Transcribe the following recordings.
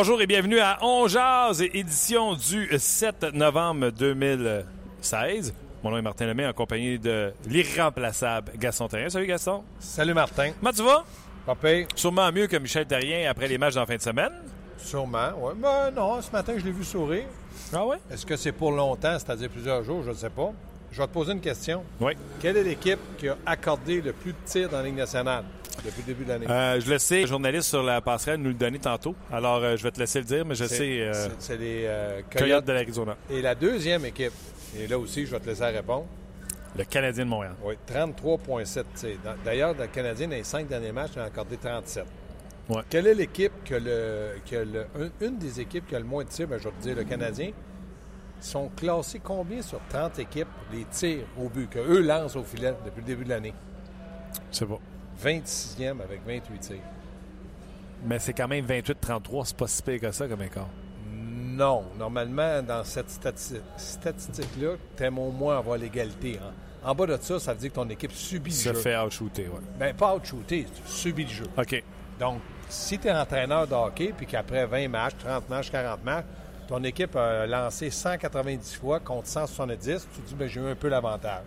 Bonjour et bienvenue à On Jazz, édition du 7 novembre 2016. Mon nom est Martin Lemay, en compagnie de l'irremplaçable Gaston Terrien. Salut Gaston. Salut Martin. Comment tu vas? Papa. Sûrement mieux que Michel Terrien après les matchs en fin de semaine. Sûrement, oui. Mais non, ce matin, je l'ai vu sourire. Ah ouais? Est-ce que c'est pour longtemps, c'est-à-dire plusieurs jours? Je ne sais pas. Je vais te poser une question. Oui. Quelle est l'équipe qui a accordé le plus de tirs dans la Ligue nationale? Depuis le début de l'année? Euh, je le sais, le journaliste sur la passerelle nous le donnait tantôt. Alors, euh, je vais te laisser le dire, mais je C'est- sais. euh, c'est- C'est les Coyotes de l'Arizona. Et la deuxième équipe, et là aussi, je vais te laisser répondre. Le Canadien de Montréal. Oui, 33,7 tirs. Dans- D'ailleurs, le Canadien, dans les cinq derniers matchs, il a accordé 37. Ouais. Quelle est l'équipe que le, que le- un- une des équipes qui a le moins de tirs, ben, je vais te dire le Canadien, sont classés combien sur 30 équipes les tirs au but que eux lancent au filet depuis le début de l'année? Je sais pas. 26e avec 28 tirs. Mais c'est quand même 28-33, c'est pas si pire que ça comme écart. Non. Normalement, dans cette stati- statistique-là, tu aimes au moins avoir l'égalité. hein. En bas de ça, ça veut dire que ton équipe subit Se le jeu. fait out-shooter, ouais. Ben, pas out-shooter, tu subis le jeu. OK. Donc, si tu es entraîneur de hockey, puis qu'après 20 matchs, 30 matchs, 40 matchs, ton équipe a lancé 190 fois contre 170, tu te dis, ben, j'ai eu un peu l'avantage.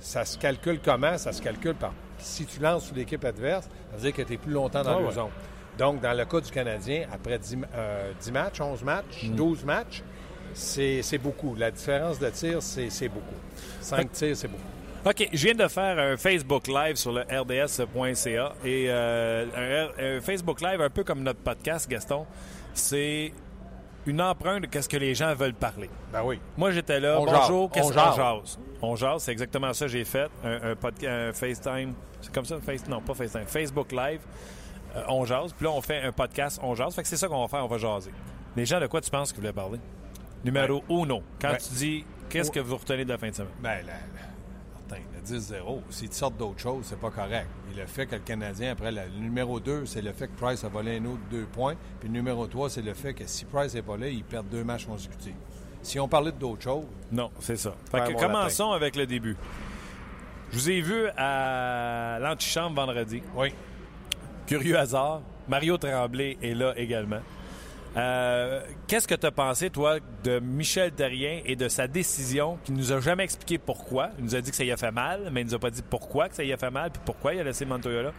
Ça se calcule comment? Ça se calcule par. Si tu lances sur l'équipe adverse, ça veut dire que tu es plus longtemps dans Ah le ouais. zone. Donc, dans le cas du Canadien, après 10, ma- euh, 10 matchs, 11 matchs, Mm. 12 matchs, c'est beaucoup. La différence de tir, c'est c'est beaucoup. 5 tirs, c'est beaucoup. OK, je viens de faire un Facebook Live sur le rds.ca et euh, un, un Facebook Live un peu comme notre podcast, Gaston, c'est une empreinte de qu'est-ce que les gens veulent parler. Ben oui. Moi, j'étais là. On Bonjour, qu'est-ce On qu'on jase? On jase, c'est exactement ça que j'ai fait. Un, un, podca- un FaceTime. C'est comme ça? Face, non, pas FaceTime. Facebook Live. Euh, on jase. Puis là, on fait un podcast, on jase. Fait que c'est ça qu'on va faire, on va jaser. Les gens, de quoi tu penses qu'ils voulaient parler? Numéro uno. Quand Ouais. tu dis, qu'est-ce que vous retenez de la fin de semaine? Ben, le 10-0, si tu sortes d'autres choses, c'est pas correct. Et le fait que le Canadien, après, la- le numéro 2, c'est le fait que Price a volé un autre deux points. Puis le numéro 3, c'est le fait que si Price n'est pas là, ils perdent deux matchs consécutifs. Si on parlait d'autres choses, Non, c'est ça. Fait que commençons avec le début. Je vous ai vu à l'antichambre vendredi. oui. Curieux hasard, Mario Tremblay est là également. Euh, Qu'est-ce que tu as pensé, toi, de Michel Terrien et de sa décision qui nous a jamais expliqué pourquoi? Il nous a dit que ça y a fait mal, mais il nous a pas dit pourquoi que ça y a fait mal puis pourquoi il a laissé Montoya là.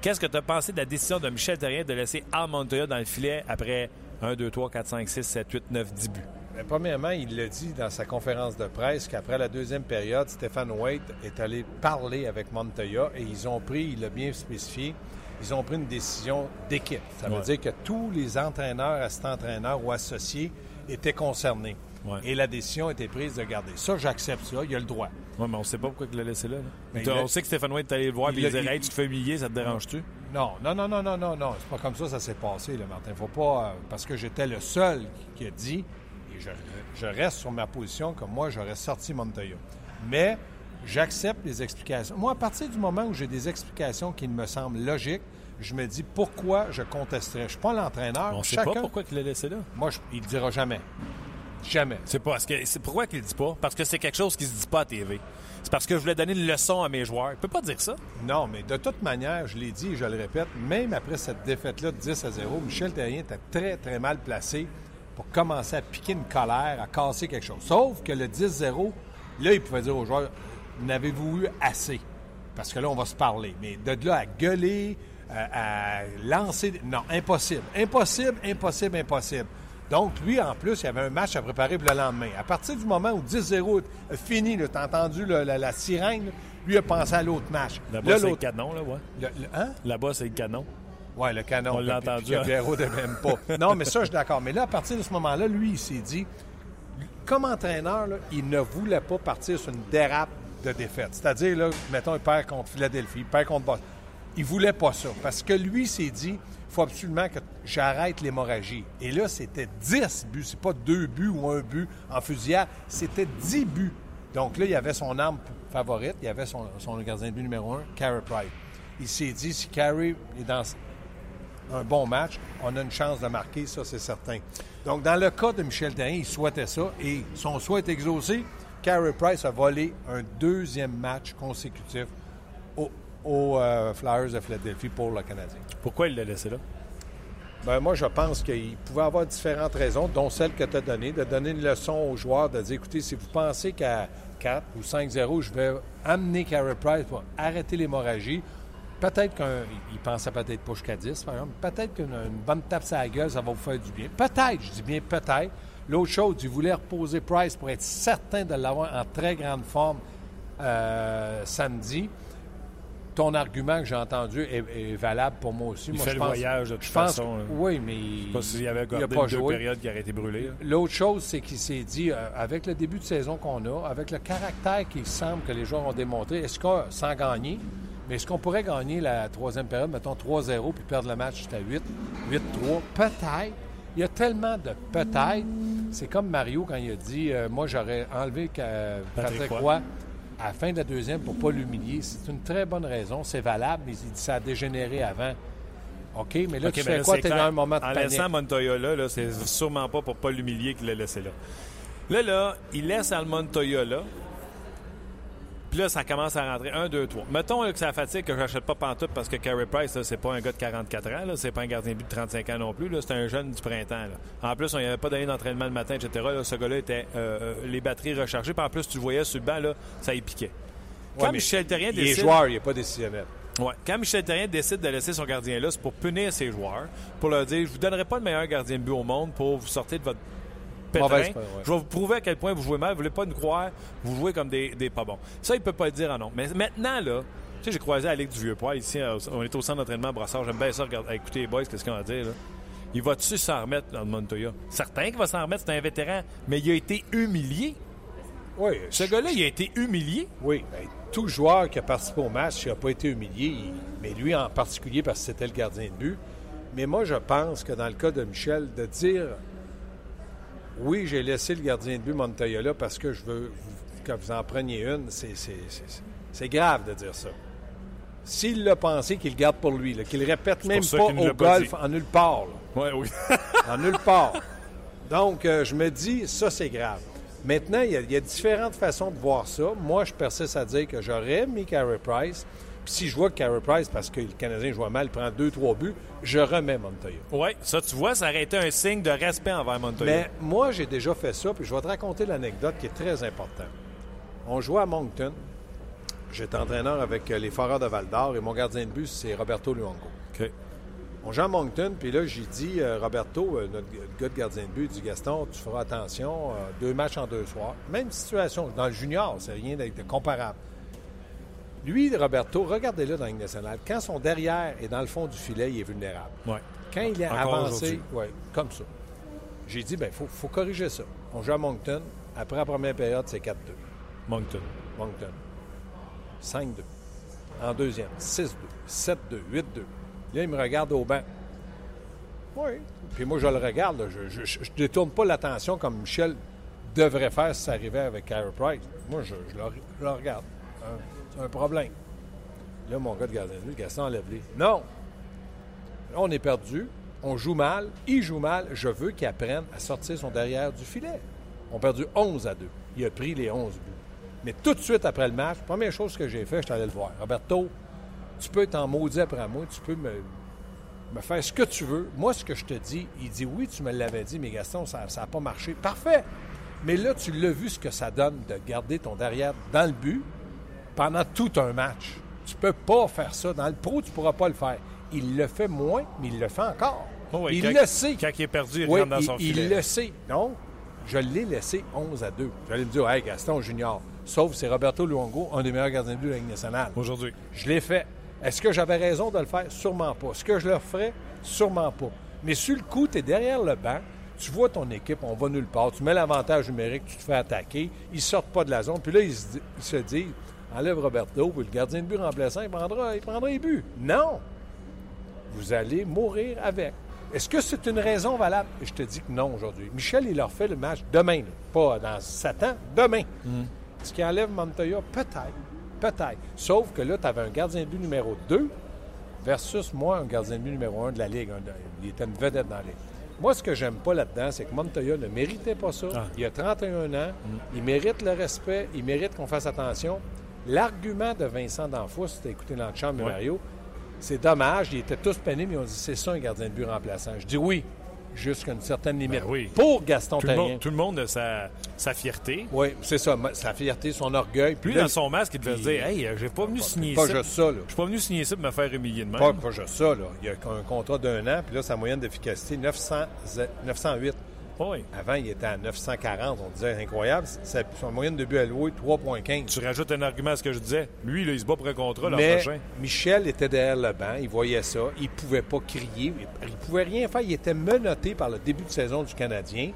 Qu'est-ce que tu as pensé de la décision de Michel Terrien de laisser Al Montoya dans le filet après 1, 2, 3, 4, 5, 6, 7, 8, 9, 10 buts? Ben, premièrement, il l'a dit dans sa conférence de presse qu'après la deuxième période, Stéphane Waite est allé parler avec Montoya et ils ont pris, il l'a bien spécifié, ils ont pris une décision d'équipe. Ça veut Ouais. dire que tous les entraîneurs, assistants-entraîneurs ou associés étaient concernés. Ouais. Et la décision a été prise de garder. Ça, j'accepte ça, il a le droit. Oui, mais on sait pas pourquoi il l'a laissé là. là. Mais on sait que Stéphane White est allé le voir et il disait il- Hey, tu te fais humilier, ça te dérange-tu? Non, non, non, non, non, non, non. C'est pas comme ça ça s'est passé, là, Martin. Faut pas. euh, parce que j'étais le seul qui a dit, et je, je reste sur ma position, comme moi, j'aurais sorti Montoya. Mais j'accepte les explications. Moi, à partir du moment où j'ai des explications qui me semblent logiques, je me dis pourquoi je contesterais. Je suis pas l'entraîneur. On sait Chacun, pas pourquoi il l'a laissé là. Moi, je- il ne dira jamais. Jamais. C'est pas parce que c'est pourquoi qu'il le dit pas? Parce que c'est quelque chose qui se dit pas à TV. C'est parce que je voulais donner une leçon à mes joueurs. Il peut pas dire ça. Non, mais de toute manière, je l'ai dit et je le répète, même après cette défaite-là de 10 à 0, Michel Terrien était très, très mal placé pour commencer à piquer une colère, à casser quelque chose. Sauf que le 10-0, là, il pouvait dire aux joueurs, n'avez-vous eu assez? Parce que là, on va se parler. Mais de là à gueuler, euh, à lancer... Non, impossible. Impossible, impossible, impossible. Donc, lui, en plus, il avait un match à préparer pour le lendemain. À partir du moment où 10-0 a fini, tu as entendu la, sirène, lui a pensé à l'autre match. Là-bas, c'est le canon, là, ouais. Le, hein? Là-bas, c'est le canon. Oui, le canon. On l'a entendu. Hein? Ne même pas. non, mais ça, je suis d'accord. Mais là, à partir de ce moment-là, lui, il s'est dit, comme entraîneur, il ne voulait pas partir sur une dérape de défaite. C'est-à-dire, là, mettons, il perd contre Philadelphie, il perd contre Boston. Il voulait pas ça. Parce que lui s'est dit, il faut absolument que j'arrête l'hémorragie. Et là, c'était 10 buts. C'est pas deux buts ou un but en fusillade. C'était 10 buts. Donc là, il avait son arme favorite. Il avait son, gardien de but numéro un, Carey Price. Il s'est dit, si Carey est dans un bon match, on a une chance de marquer, ça, c'est certain. Donc, dans le cas de Michel Therrien, il souhaitait ça et son souhait est exaucé. Carey Price a volé un deuxième match consécutif aux, euh, Flyers de Philadelphie pour le Canadien. Pourquoi il l'a laissé là? Ben, moi, je pense qu'il pouvait avoir différentes raisons, dont celle que tu as donnée, de donner une leçon aux joueurs, de dire écoutez, si vous pensez qu'à 4 ou 5-0, je vais amener Carey Price pour arrêter l'hémorragie, peut-être qu'il pensait peut-être pas jusqu'à 10, par exemple. Peut-être qu'une bonne tape sur la gueule, ça va vous faire du bien. Peut-être, je dis bien peut-être. L'autre chose, il voulait reposer Price pour être certain de l'avoir en très grande forme euh, samedi. Ton argument que j'ai entendu est, valable pour moi aussi. Il moi, fait je le voyage de toute façon. oui, mais je sais pas s'il avait gardé il a pas deux périodes qui auraient été brûlées. L'autre chose, c'est qu'il s'est dit, euh, avec le début de saison qu'on a, avec le caractère qu'il semble que les joueurs ont démontré, est-ce qu'on, sans gagner, mais est-ce qu'on pourrait gagner la troisième période, mettons 3-0, puis perdre le match jusqu'à 8, 8-3? Peut-être. Il y a tellement de peut-être. C'est comme Mario quand il a dit euh, Moi, j'aurais enlevé Patrick Roy à la fin de la deuxième pour ne pas l'humilier. C'est une très bonne raison. C'est valable, mais il dit ça a dégénéré avant. OK, mais là, tu fais quoi? Tu es dans un moment de En laissant Montoya là, là c'est sûrement pas pour ne pas l'humilier qu'il l'a laissé là. Là, là, il laisse Al Montoya là. Puis là, ça commence à rentrer 1, 2, 3. Mettons que ça fatigue que je n'achète pas pantoute parce que Carey Price, c'est pas un gars de 44 ans, c'est pas un gardien de but de 35 ans non plus, c'est un jeune du printemps. En plus, on n'y avait pas donné d'entraînement le matin, etc. ce gars-là était euh, euh, les batteries rechargées. Puis en plus, tu le voyais sur le banc, là, ça y piquait. Quand Michel Terrien décide. Il est joueur, il n'est pas décisionnel. Ouais. Quand Michel Terrien décide de laisser son gardien là, c'est pour punir ses joueurs, pour leur dire je vous donnerai pas le meilleur gardien de but au monde pour vous sortir de votre je vais vous prouver à quel point vous jouez mal. Vous voulez pas nous croire, vous jouez comme des, des pas bons. Ça, il peut pas le dire en non. Mais maintenant, là, tu sais, j'ai croisé Alec du Vieux-Poil ici. Euh, on est au centre d'entraînement à Brassard. J'aime bien ça. Regarde, écoutez les boys, qu'est-ce qu'on va dire, là? Il va-tu s'en remettre dans le Montoya? Certain qu'il va s'en remettre, c'est un vétéran, mais il a été humilié. Oui. Ce gars-là, il a été humilié. Oui. Ben, tout joueur qui a participé au match, il n'a pas été humilié. Mais lui en particulier parce que c'était le gardien de but. Mais moi, je pense que dans le cas de Michel, de dire oui, j'ai laissé le gardien de but Montoya là parce que je veux que vous en preniez une. C'est grave de dire ça. S'il l'a pensé, qu'il le garde pour lui, qu'il répète même pas au golf en nulle part. Ouais, oui. en nulle part. Donc, euh, je me dis, ça, c'est grave. Maintenant, il y, a, différentes façons de voir ça. Moi, je persiste à dire que j'aurais mis Carey Price si je vois que Carey Price, parce que le Canadien joue mal, prend deux, trois buts, je remets Montoya. Oui, ça, tu vois, ça aurait été un signe de respect envers Montoya. Mais moi, j'ai déjà fait ça, puis je vais te raconter l'anecdote qui est très importante. On jouait à Moncton. J'étais entraîneur avec euh, les Foreurs de Val-d'Or et mon gardien de but, c'est Roberto Luongo. OK. On joue à Moncton, puis là, j'ai dit, euh, Roberto, euh, notre gars de gardien de but, dit Gaston, tu feras attention, deux matchs en deux soirs. Même situation, dans le junior, c'est rien de comparable. Lui, Roberto, regardez-le dans la nationale. Quand son derrière est dans le fond du filet, il est vulnérable. Quand il est avancé, ouais, comme ça. J'ai dit, ben, il faut, corriger ça. On joue à Moncton. Après la première période, c'est 4-2. Moncton. Moncton. 5-2. En deuxième, 6-2, 7-2, 8-2. Là, il me regarde au banc. Oui. Puis moi, je le regarde. Je ne détourne pas l'attention comme Michel devrait faire si ça arrivait avec Carey Price. Moi, je, le, regarde. Hein? Un problème. Là, mon gars de gardien de but, Gaston enlève-les. Non! Là, on est perdu. On joue mal. Il joue mal. Je veux qu'il apprenne à sortir son derrière du filet. On a perdu 11 à 2. Il a pris les 11 buts. Mais tout de suite après le match, première chose que j'ai fait, je suis allé le voir. Roberto, tu peux être en maudit après moi. Tu peux me me faire ce que tu veux. Moi, ce que je te dis, il dit oui, tu me l'avais dit, mais Gaston, ça n'a pas marché. Parfait. Mais là, tu l'as vu ce que ça donne de garder ton derrière dans le but pendant tout un match. Tu peux pas faire ça. Dans le pro, tu pourras pas le faire. Il le fait moins, mais il le fait encore. Oh oui, il quand- le sait. Quand il est perdu, il Oui, rentre dans son il, filet. il le sait. Non, je l'ai laissé 11 à 2. J'allais me dire, hey, Gaston Junior. Sauf c'est Roberto Luongo, un des meilleurs gardiens de but de la Ligue nationale. Aujourd'hui. Je l'ai fait. Est-ce que j'avais raison de le faire? Sûrement pas. Est-ce que je le ferais? Sûrement pas. Mais sur le coup, tu es derrière le banc, tu vois ton équipe, on va nulle part, tu mets l'avantage numérique, tu te fais attaquer, ils sortent pas de la zone, puis là, ils se, di- ils se disent, enlève Roberto, puis le gardien de but remplaçant, il prendra, il prendra les buts. Non! Vous allez mourir avec. Est-ce que c'est une raison valable? Je te dis que non aujourd'hui. Michel, il leur fait le match demain, pas dans 7 ans, demain. Est-ce qu'il enlève Montoya? Peut-être. Peut-être. Sauf que là, tu avais un gardien de but numéro 2 versus moi, un gardien de but numéro 1 de la Ligue. Il était une vedette dans la Ligue. Moi, ce que j'aime pas là-dedans, c'est que Montoya ne méritait pas ça. Ah. Il a 31 ans. Il mérite le respect. Il mérite qu'on fasse attention. L'argument de Vincent D'Anfous, si tu as écouté dans le champ de Ouais. Mario, c'est dommage. Ils étaient tous pénibles. Ils ont dit c'est ça un gardien de but remplaçant. Je dis oui, jusqu'à une certaine limite. Ben oui. Pour Gaston Tout le, Terrien. monde, tout le monde a sa, sa fierté. Oui, c'est ça. Sa fierté, son orgueil. Puis dans son masque, il devait se dire Hey, j'ai pas venu signer Pas ça. juste ça, là. Je suis pas venu signer ça pour me faire humilier de même. Pas, pas juste ça, là. Il y a un contrat d'un an, puis là, sa moyenne d'efficacité, 900, 908. Oui. Avant, il était à 940. On disait incroyable. Sa, son moyenne de but alloué, 3,15. Tu rajoutes un argument à ce que je disais. Lui, là, il se bat pour un contrat l'an prochain. Michel était derrière le banc. Il voyait ça. Il pouvait pas crier. Il pouvait rien faire. Il était menotté par le début de saison du Canadien.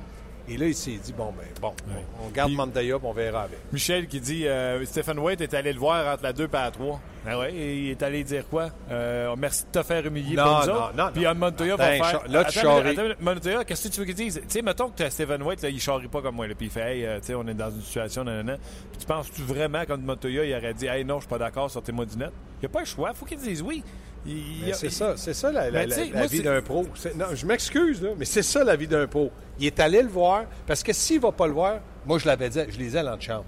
Et là, il s'est dit, bon, ben, bon, Ouais. on garde Puis- Mandaya, puis on verra avec. Michel qui dit euh, Stephen White est allé le voir entre la 2 et la 3. Ah ouais, et il est allé dire quoi? Euh, Merci de te faire humilier Non, pour nous non, autres. non, Puis Montoya va faire. là, tu charries. Montoya, qu'est-ce que tu veux qu'il dise Tu sais, mettons que Stephen White, là, il charrie pas comme moi. Là, puis il fait Hey, euh, tu sais, on est dans une situation, nanana. Puis tu penses-tu vraiment, quand Montoya, il aurait dit Hey, non, je suis pas d'accord, sortez-moi du net? Il n'y a pas le choix. faut qu'il dise oui. C'est ça, c'est ça la, la- Mais la- tu sais, la moi, vie d'un pro. Non, je m'excuse, mais c'est ça la vie d'un pro. Il est allé le voir, parce que s'il va pas le voir, moi je l'avais dit, je les ai à l'antichambre.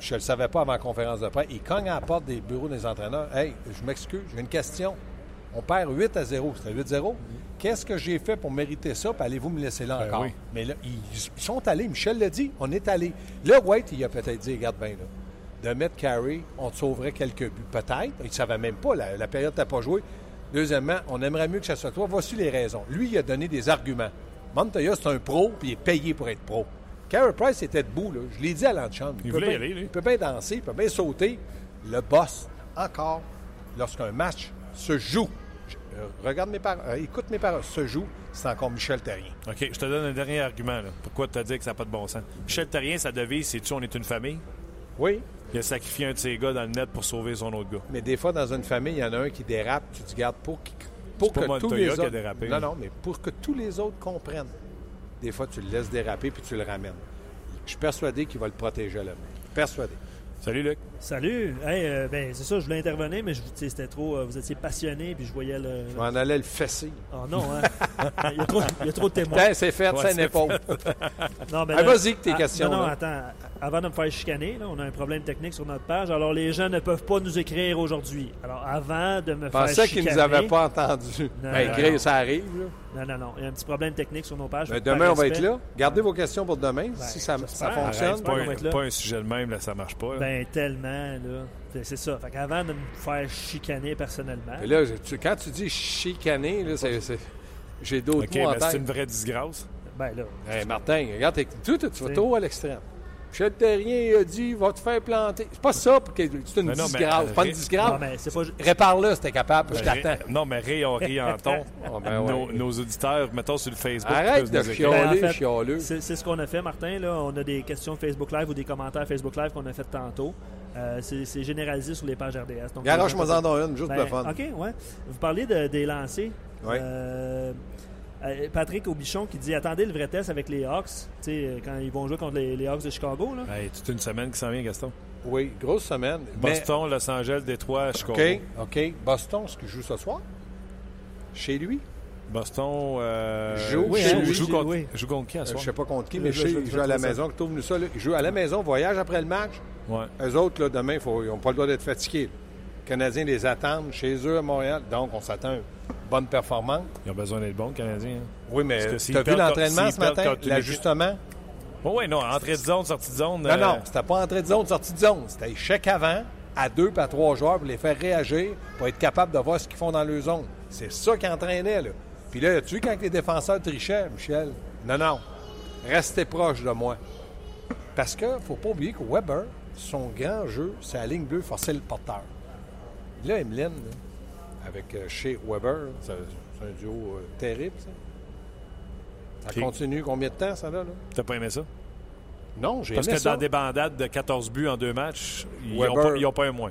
Je ne le savais pas avant la conférence de presse. Il cogne à la porte des bureaux des entraîneurs. Hey, je m'excuse, j'ai une question. On perd 8 à 0. C'était 8-0. Qu'est-ce que j'ai fait pour mériter ça? Puis allez-vous me laisser là Ben encore? oui. Mais là, ils, ils sont allés. Michel l'a dit. On est allé. Là, White, il a peut-être dit, regarde bien, là de mettre Carey, on te sauverait quelques buts. Peut-être. Il ne savait même pas. La, la période n'a pas joué. Deuxièmement, on aimerait mieux que ça soit toi. Voici les raisons. Lui, il a donné des arguments. Montoya, c'est un pro, puis il est payé pour être pro. Carey Price était debout. Là. Je l'ai dit à l'antichambre. Il peut voulait y bien- aller, lui. Il peut bien danser, il peut bien sauter. Le boss, encore, lorsqu'un match se joue, je- euh, regarde mes paroles, euh, écoute mes paroles, se joue, c'est encore Michel Terrien. OK, je te donne un dernier argument. Là. Pourquoi tu as dit que ça n'a pas de bon sens? Michel Terrien, sa devise, c'est-tu on est une famille? Oui, Il a sacrifié un de ses gars dans le net pour sauver son autre gars. Mais des fois, dans une famille, il y en a un qui dérape. Tu te gardes pour, qu'il- pour que pas tous les qui a autres... dérapé. Non, non, mais pour que tous les autres comprennent. Des fois, tu le laisses déraper puis tu le ramènes. Je suis persuadé qu'il va le protéger à l'avenir. Persuadé. Salut, Luc. Salut! Hey, euh, ben, c'est ça, je voulais intervenir, mais je, c'était trop. euh, vous étiez passionné, puis je voyais le. Je m'en allais le fesser. Oh non, hein? il, y a trop, il y a trop de témoins. C'est fait, Ouais, une épaule. Non, ben Ah, vas-y que tes ah, questions, Non, non, là. attends. Avant de me faire chicaner, là, on a un problème technique sur notre page. Alors, les gens ne peuvent pas nous écrire aujourd'hui. Alors, avant de me Je faire pensais qu'ils chicaner... ne nous avaient pas entendus. Non, Ben, non. ça arrive. Là. Non, non, non. Il y a un petit problème technique sur nos pages. Ben, demain, on va être là. Gardez vos questions pour demain, Ben, si ça, ça fonctionne. c'est pas, un, pas un sujet de même, là, ça marche pas. là. Ben, tellement, là. C'est- ça. Fait qu'avant de me faire chicaner personnellement... Mais là, tu- quand tu dis chicaner, là, c'est- c'est- j'ai d'autres OK, mots en mais c'est une vraie disgrâce. Ben, là... Hey, Martin, regarde, t'es- tu, tu, vas trop à l'extrême. Michel Terrien a dit va te faire planter. C'est pas ça, pour que c'est une. C'est pas une pas... Répare-le si t'es capable, je t'attends. Non, mais ré, on rit en ton. Oh, ben ouais. nos, nos auditeurs, mettons sur le Facebook. Arrête de. Ben, chialer, en fait, chialeux. C'est c'est ce qu'on a fait, Martin. Là. On a des questions Facebook Live ou des commentaires Facebook Live qu'on a fait tantôt. Euh, c'est c'est généralisé sur les pages RDS. Donc, Garoche-moi en dans une, juste Ben, pour le fun. OK, ouais. Vous parlez de- des lancers. Euh, euh, Patrick Aubichon qui dit attendez le vrai test avec les Hawks, tu sais, euh, quand ils vont jouer contre les, les Hawks de Chicago. Là. Hey, toute une semaine qui s'en vient, Gaston. Oui, grosse semaine. Mais- Boston, Los Angeles, Détroit, Chicago. OK, OK. Boston, ce qu'il joue ce soir? Chez lui? Boston euh, Joue Oui, joue, hein, joue contre, oui. joue contre qui à Euh, Je soir? ne sais pas contre qui, Je- mais je- je je- il je joue à la maison. Trouve nous ça. là. Il joue à la maison, voyage après le match. Ouais. Eux autres, là, demain, faut- ils n'ont pas le droit d'être fatigués. Canadiens les attendent chez eux à Montréal. Donc, on s'attend bonne performance. Ils ont besoin d'être bons, les Canadiens. hein. Oui, mais tu as vu l'entraînement ce matin? une L'ajustement? Oh, oui, non, entrée de zone, sortie de zone. Non, euh, non, c'était pas entrée de zone, sortie de zone. C'était échec avant, à deux à trois joueurs pour les faire réagir, pour être capable de voir ce qu'ils font dans leur zone. C'est ça qui entraînait, là. Puis là, as-tu vu quand les défenseurs trichaient, Michel? Non, non. Restez proche de moi. Parce que faut pas oublier que Weber, son grand jeu, c'est la ligne bleue, forcer le porteur. Là, Emeline, là, avec euh, chez Weber, c'est un duo euh, terrible, ça. Ça continue combien de temps, ça, là? là? T'as pas aimé ça? Non, j'ai Parce aimé que ça. dans des bandades de 14 buts en deux matchs, ils n'ont pas, pas un moins.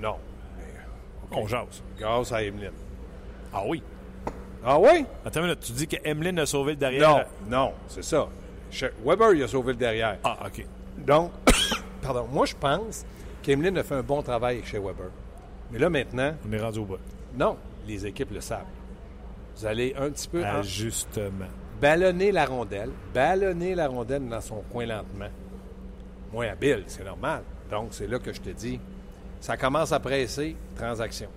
Non. On jase. Grâce à Emeline. Ah oui? Ah oui? Attends une minute, tu dis que Emeline a sauvé le derrière? Non, non, c'est ça. Weber, il a sauvé le derrière. Ah, OK. Donc, pardon, moi, je pense qu'Emeline a fait un bon travail chez Weber. Mais là, maintenant, On est rendu au bout. non, les équipes le savent. Vous allez un petit peu en- ballonner la rondelle, ballonner la rondelle dans son coin lentement. Moins habile, c'est normal. Donc, c'est là que je te dis, ça commence à presser, transaction.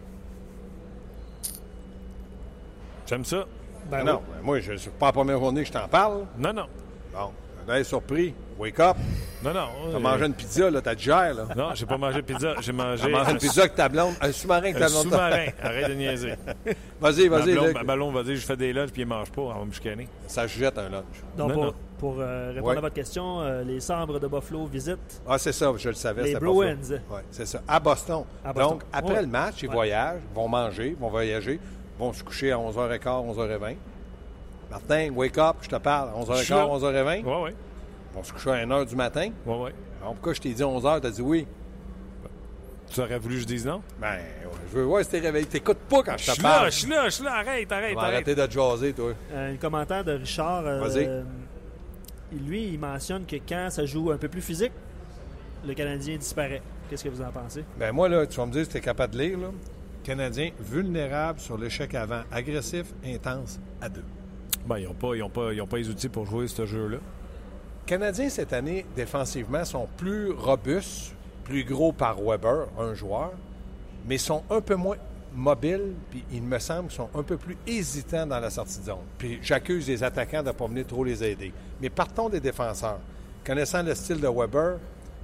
J'aime ça. Ben non, oui. ben moi, je ne suis pas la première journée que je t'en parle. Non, non. Bon, on est surpris. Wake up. Non, non. T'as euh, mangé une pizza, là, t'as digère, là. Non, j'ai pas mangé de pizza. J'ai mangé T'as mangé un une pizza avec ta blonde, un sous-marin avec Un ta blonde. sous-marin. Arrête de niaiser. Vas-y, vas-y, ma blonde va dire je fais des lunchs puis il mange pas. Elle va me chicaner. Ça se jette un lunch. Donc, Non, pour, non. pour, euh, répondre Ouais. à votre question, euh, les Sabres de Buffalo visitent. Ah, c'est ça, je le savais. Les Bruins. Ouais, c'est ça. À Boston. À Boston. Donc, après Ouais. le match, ils Ouais. voyagent, vont manger, vont voyager, vont se coucher à 11h15, 11h20. Martin, wake up, je te parle, à Je suis 11h15, là. 11h20. Ouais, ouais. Vont se coucher à 1h du matin? Ouais, ouais. Alors, pourquoi je t'ai dit 11h, t'as dit oui? Tu aurais voulu que je dise non? Ben, ouais, je veux voir si t'es réveillé. T'écoutes pas quand je Je te parle. je suis là, je suis là. Arrête, arrête, arrête. arrêter de te jaser, toi. Euh, un commentaire de Richard. euh, Vas-y. lui, il mentionne que quand ça joue un peu plus physique, le Canadien disparaît. Qu'est-ce que vous en pensez? Ben moi, là, tu vas me dire si tu es capable de lire. Là. Canadien vulnérable sur l'échec avant, agressif, intense, à deux. Ben, ils n'ont pas, ils ont pas, ils ont pas les outils pour jouer ce jeu-là. Canadiens, cette année, défensivement, sont plus robustes, plus gros par Weber, un joueur, mais sont un peu moins mobiles, puis il me semble qu'ils sont un peu plus hésitants dans la sortie de zone. Puis j'accuse les attaquants de ne pas venir trop les aider. Mais partons des défenseurs. Connaissant le style de Weber,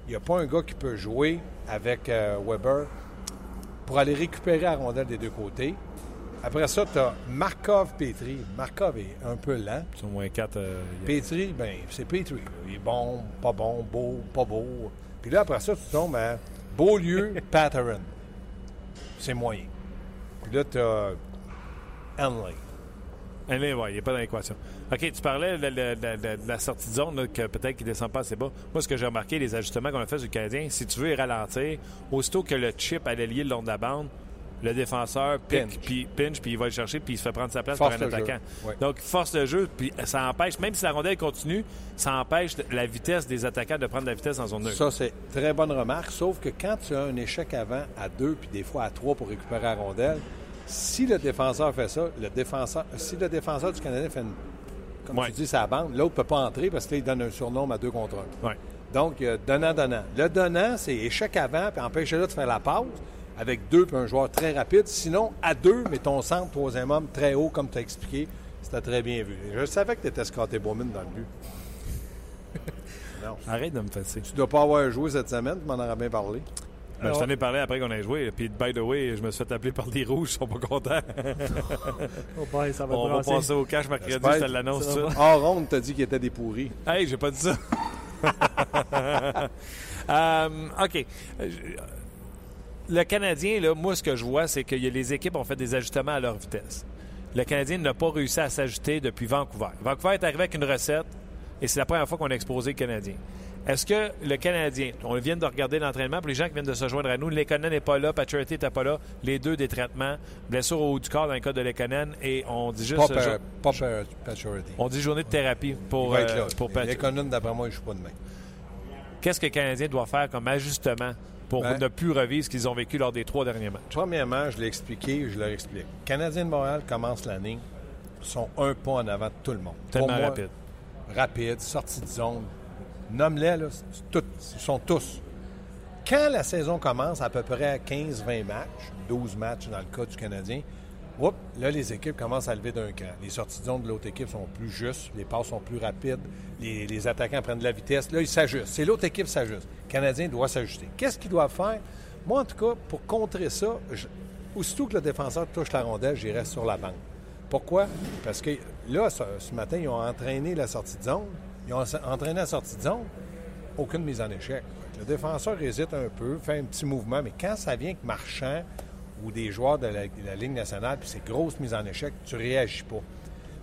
il n'y a pas un gars qui peut jouer avec euh, Weber pour aller récupérer la rondelle des deux côtés. Après ça, tu as Markov-Petri. Markov est un peu lent. Ils sont moins 4. Petri, ben, c'est Petri. Il est bon, pas bon, beau, pas beau. Puis là, après ça, tu tombes à Beaulieu, Patterson. C'est moyen. Puis là, tu as Henley. Allez, ouais, il n'est pas dans l'équation. OK, tu parlais de, de- de- de- de la sortie de zone, là, que peut-être qu'il ne descend pas assez bas. Moi, ce que j'ai remarqué, les ajustements qu'on a fait sur le Canadien, si tu veux y ralentir, aussitôt que le chip allait lier le long de la bande, le défenseur pique, puis pinch, puis il va le chercher, puis il se fait prendre sa place Force par un attaquant. Donc, force le jeu, puis ça empêche, même si la rondelle continue, ça empêche la vitesse des attaquants de prendre la vitesse dans zone neutre. Ça, c'est très bonne remarque. Sauf que quand tu as un échec avant à deux, puis des fois à trois pour récupérer la rondelle, si le défenseur fait ça, le défenseur, si le défenseur du Canadien fait une, comme Ouais. tu dis, sa bande, l'autre ne peut pas entrer parce qu'il donne un surnombre à deux contre un. Ouais. Donc, donnant-donnant. Le donnant, c'est échec avant, puis empêcher-le de faire la pause avec deux, puis un joueur très rapide. Sinon, à deux, mais ton centre, troisième homme, très haut, comme tu as expliqué, c'était très bien vu. Je savais que tu étais Scotty Bowman dans le but. non. Arrête de me fesser. Tu dois pas avoir joué cette semaine, tu m'en aurais bien parlé. Ben, je t'en ai parlé après qu'on ait joué. Puis, by the way, je me suis fait appeler par les rouges, ils sont pas contents. Oh boy, ça va On va passer au cash mercredi, je te l'annonce va. Hors ronde, t'as dit qu'il était des pourris. Hey, j'ai pas dit ça. Euh, OK. Euh, Le Canadien, là, moi, ce que je vois, c'est que les équipes ont fait des ajustements à leur vitesse. Le Canadien n'a pas réussi à s'ajuster depuis Vancouver. Vancouver est arrivé avec une recette et c'est la première fois qu'on a exposé le Canadien. Est-ce que le Canadien, on vient de regarder l'entraînement, pour les gens qui viennent de se joindre à nous, Lekonen n'est pas là, Paturity n'était pas là, les deux des traitements, blessure au haut du corps dans le cas de Lekonen et on dit juste... Pas, euh, pas per- Pacioretty. on dit journée de thérapie Il pour, euh, pour Patrick. économes, d'après moi, je suis pas demain. Qu'est-ce que le Canadien doit faire comme ajustement pour Ben- ne plus revivre ce qu'ils ont vécu lors des trois derniers matchs? Premièrement, je l'ai expliqué, je leur explique. Canadiens de Montréal commencent l'année, sont un pas en avant de tout le monde. Tellement moi, rapide. Rapide, sortie de zone. Nomme-les, là, tout- ils sont tous. Quand la saison commence, à peu près à 15-20 matchs, 12 matchs dans le cas du Canadien, Là, les équipes commencent à lever d'un cran. Les sorties de zone de l'autre équipe sont plus justes, les passes sont plus rapides, les, attaquants prennent de la vitesse. Là, ils s'ajustent. C'est l'autre équipe qui s'ajuste. Le Canadien doit s'ajuster. Qu'est-ce qu'ils doivent faire? Moi, en tout cas, pour contrer ça, aussitôt que le défenseur touche la rondelle, j'irai sur la banque. Pourquoi? Parce que là, ce, ce matin, ils ont entraîné la sortie de zone. Ils ont entraîné la sortie de zone. Aucune mise en échec. Le défenseur hésite un peu, fait un petit mouvement, mais quand ça vient que Marchand ou des joueurs de la, de la Ligue nationale, puis c'est grosse mise en échec, tu réagis pas.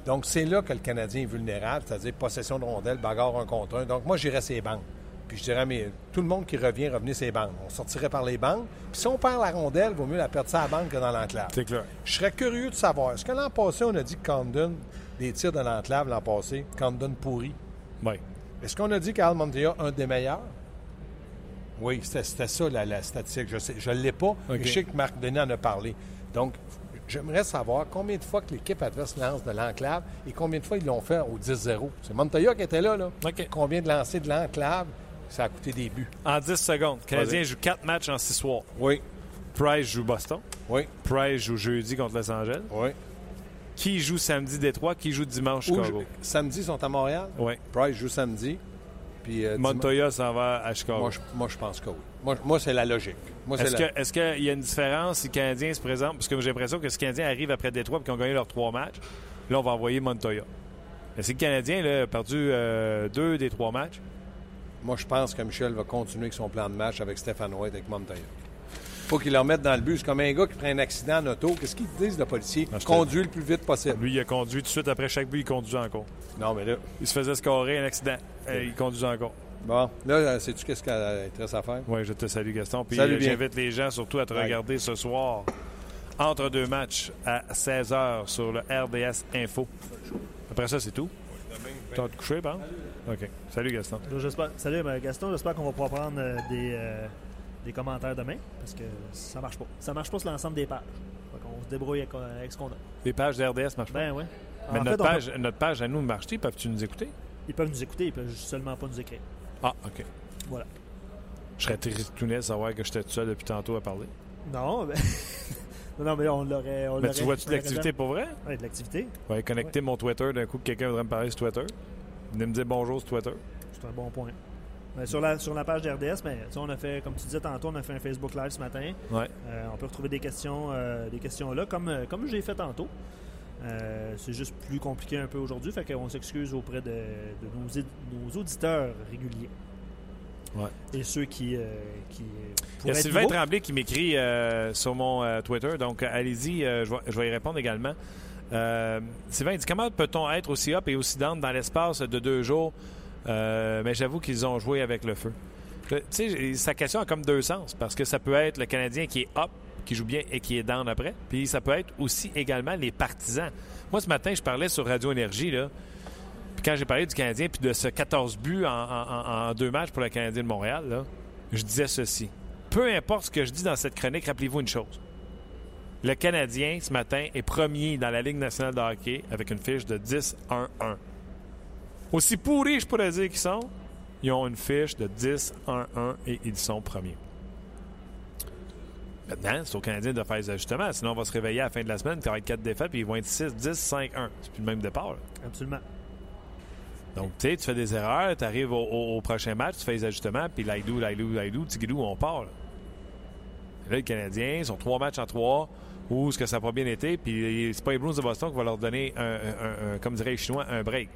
Donc, c'est là que le Canadien est vulnérable, c'est-à-dire possession de rondelle, bagarre un contre un. Donc, moi, j'irais ses banques. Puis je dirais, mais tout le monde qui revient, revenez ses banques. On sortirait par les banques. Puis si on perd la rondelle, il vaut mieux la perdre ça à la banque que dans l'enclave. C'est clair. Je serais curieux de savoir, est-ce que l'an passé, on a dit que Condon, des tirs de l'enclave l'an passé, Condon pourri? Oui. Est-ce qu'on a dit qu'Al Montoya, un des meilleurs? Oui, c'était ça la, la statistique. Je ne l'ai pas, mais je sais que Marc Denis en a parlé. Donc, j'aimerais savoir combien de fois que l'équipe adverse lance de l'enclave et combien de fois ils l'ont fait au 10-0. C'est Montoya qui était là. là. Combien de lancers de l'enclave, ça a coûté des buts. En 10 secondes, le Canadien joue 4 matchs en 6 soirs. Oui, Price joue Boston. oui, Price joue jeudi contre Los Angeles. oui. Qui joue samedi Détroit? Qui joue dimanche Chicago? samedi, ils sont à Montréal? Oui. Price joue samedi. Puis, euh, Montoya s'en va à Chicago. Moi, je, moi, je pense que oui. Moi, moi, c'est la logique. Est-ce la... qu'il y a une différence si le Canadien se présente? Parce que j'ai l'impression que si le Canadien arrive après Détroit et qu'ils ont gagné leurs trois matchs, là, on va envoyer Montoya. Mais si le Canadien là, a perdu euh, deux des trois matchs, Moi, je pense que Michel va continuer avec son plan de match avec Stéphane White avec Montoya. Faut qu'il le remette dans le bus. C'est comme un gars qui prend un accident en auto. Qu'est-ce qu'ils disent, le policier? Ah, Conduit le plus vite possible. lui, il a conduit tout de suite après chaque but, il conduit encore. Non, mais là... Il se faisait scorer un accident. Euh, il conduit encore. Bon, là, euh, sais-tu qu'est-ce qu'il reste à faire? Oui, je te salue, Gaston. Puis Salut euh, bien. j'invite les gens surtout à te Ouais. regarder ce soir, entre deux matchs, à 16h sur le RDS Info. Après ça, c'est tout. Tu vas te coucher, bon? OK. Salut, Gaston. Salut ben, Gaston, j'espère qu'on va pouvoir prendre euh, des, euh, des commentaires demain parce que ça marche pas. Ça marche pas sur l'ensemble des pages. On se débrouille avec, euh, avec ce qu'on a. Les pages d'RDS marchent pas. Ben oui. Mais En notre, fait, page, notre page à nous marche-t-il? Peuvent-tu nous écouter? ils peuvent nous écouter, ils peuvent seulement pas nous écrire. Ah, OK. Voilà. Je serais tristounet de savoir que j'étais tout seul depuis tantôt à parler. Non, ben... non, mais on l'aurait. Mais l'aurait- tu vois-tu de l'activité pour vrai? Ouais, de l'activité. Vais connecter mon Twitter d'un coup que quelqu'un voudrait me parler sur Twitter. Venez me dire bonjour sur Twitter. C'est un bon point. Ben, sur, la, sur la page d'RDS, on a fait, comme tu disais tantôt, on a fait un Facebook Live ce matin. Ouais. Euh, on peut retrouver des questions, euh, des questions là, comme, euh, comme j'ai fait tantôt. Euh, c'est juste plus compliqué un peu aujourd'hui, fait qu'on s'excuse auprès de, de nos, auditeurs réguliers. Ouais. Et ceux qui, euh, qui euh, Il y a Sylvain. Tremblay qui m'écrit euh, sur mon euh, Twitter, donc euh, allez-y, euh, je, vais, je vais y répondre également. Euh, Sylvain dit comment peut-on être aussi up et aussi down dans l'espace de deux jours? Euh, Mais j'avoue qu'ils ont joué avec le feu. Sa question a comme deux sens parce que ça peut être le Canadien qui est up, qui joue bien et qui est down après, puis ça peut être aussi également les partisans. Moi, ce matin, je parlais sur Radio Énergie, là. Puis quand j'ai parlé du Canadien puis de ce 14 buts en, deux matchs pour le Canadien de Montréal, je disais ceci. Peu importe ce que je dis dans cette chronique, rappelez-vous une chose. Le Canadien, ce matin, est premier dans la Ligue nationale de hockey avec une fiche de 10-1-1. Aussi pourris, je pourrais dire qu'ils sont, ils ont une fiche de 10-1-1 et ils sont premiers. Maintenant, c'est au Canadien de faire des ajustements. Sinon, on va se réveiller à la fin de la semaine, il va être 4 défaites, puis ils vont être 6-10-5-1. C'est plus le même départ. là. Absolument. Donc, tu sais, tu fais des erreurs, tu arrives au, au- au prochain match, tu fais les ajustements, puis Laidou, Laidou, Laidou, Tigidou, on part. Là. Les Canadiens sont trois matchs en trois, où ce que ça n'a pas bien été, puis c'est pas les Bruins de Boston qui va leur donner, un, un- un- comme dirait les Chinois, un break.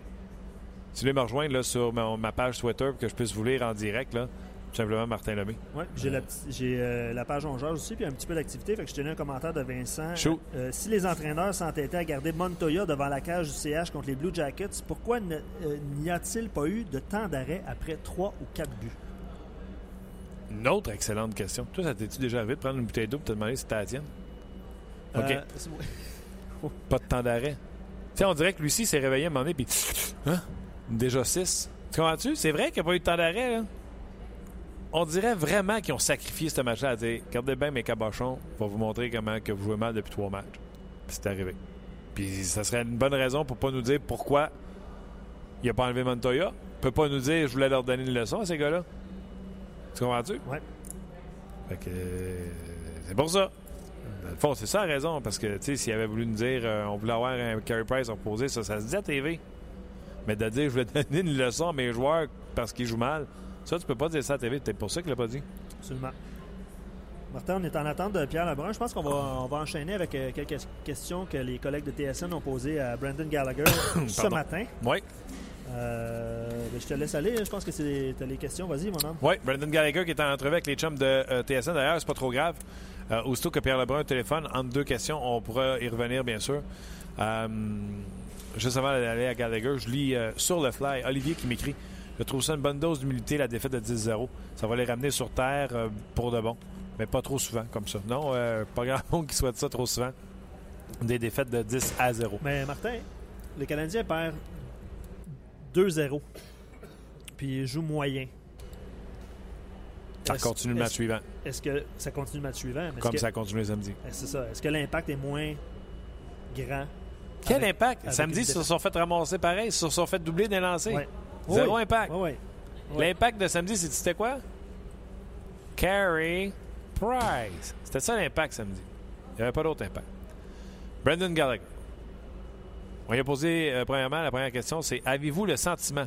Si vous voulez me rejoindre là, sur ma, ma page Twitter pour que je puisse vous lire en direct, là, tout simplement Martin Lemay. Ouais, j'ai la, euh, la page On Jase aussi, puis un petit peu d'activité. Fait que je tenais un commentaire de Vincent. Euh, si les entraîneurs s'entêtaient à garder Montoya devant la cage du CH contre les Blue Jackets, pourquoi euh, n'y a-t-il pas eu de temps d'arrêt après trois ou quatre buts? Une autre excellente question. Toi, ça t'es-tu déjà arrivé de prendre une bouteille d'eau et te demander si c'était la tienne? OK. Euh, Pas de temps d'arrêt. Tu sais, on dirait que Lucie s'est réveillé à un moment donné, puis. Hein? Déjà 6. Tu comprends-tu? C'est vrai qu'il n'y a pas eu de temps d'arrêt, là. On dirait vraiment qu'ils ont sacrifié ce match-là à dire Regardez bien mes cabochons, on va vous montrer comment que vous jouez mal depuis trois matchs. Puis c'est arrivé. Puis ça serait une bonne raison pour pas nous dire pourquoi il n'a pas enlevé Montoya. Il peut pas nous dire je voulais leur donner une leçon à ces gars-là. Tu comprends-tu? Ouais. Fait que. euh, c'est pour ça. Dans le fond, c'est ça la raison, parce que, tu sais, s'il avait voulu nous dire euh, on voulait avoir un Carey Price reposé, ça, ça se dit à TV. Mais de dire je voulais donner une leçon à mes joueurs parce qu'ils jouent mal, ça, tu peux pas dire ça à TV. C'est peut-être pour ça qu'il l'a pas dit. Absolument. Martin, on est en attente de Pierre Lebrun. Je pense qu'on va, on va enchaîner avec euh, quelques questions que les collègues de TSN ont posées à Brandon Gallagher ce matin. Oui. Euh, ben, je te laisse aller. Je pense que c'est les questions. Vas-y, mon homme. Oui, Brandon Gallagher qui est en entrevue avec les chums de euh, TSN. D'ailleurs, c'est pas trop grave. Euh, aussitôt que Pierre Lebrun téléphone, entre deux questions, on pourra y revenir, bien sûr. Juste avant d'aller à Gallagher, je lis euh, sur le fly Olivier qui m'écrit Je trouve ça une bonne dose d'humilité, la défaite de 10-0. Ça va les ramener sur terre euh, pour de bon. Mais pas trop souvent comme ça. Non, euh, pas grand monde qui souhaite ça trop souvent. Des défaites de 10 à 0. Mais Martin, le Canadien perd 2-0. Puis il joue moyen. Ça continue le match suivant, Est-ce que ça continue le match suivant? Comme que- ça a continué samedi. C'est ça. Est-ce que l'impact est moins grand? Quel avec- impact? Samedi, ils se sont fait ramasser pareil, ils se sont fait doubler des lancers. Ouais. Zéro Oui. impact. Oui, oui. Ouais. L'impact de samedi, c'était quoi? Carey Price. C'était ça l'impact samedi. Il n'y avait pas d'autre impact. Brendan Gallagher. On lui a posé, euh, premièrement, la première question, c'est avez-vous le sentiment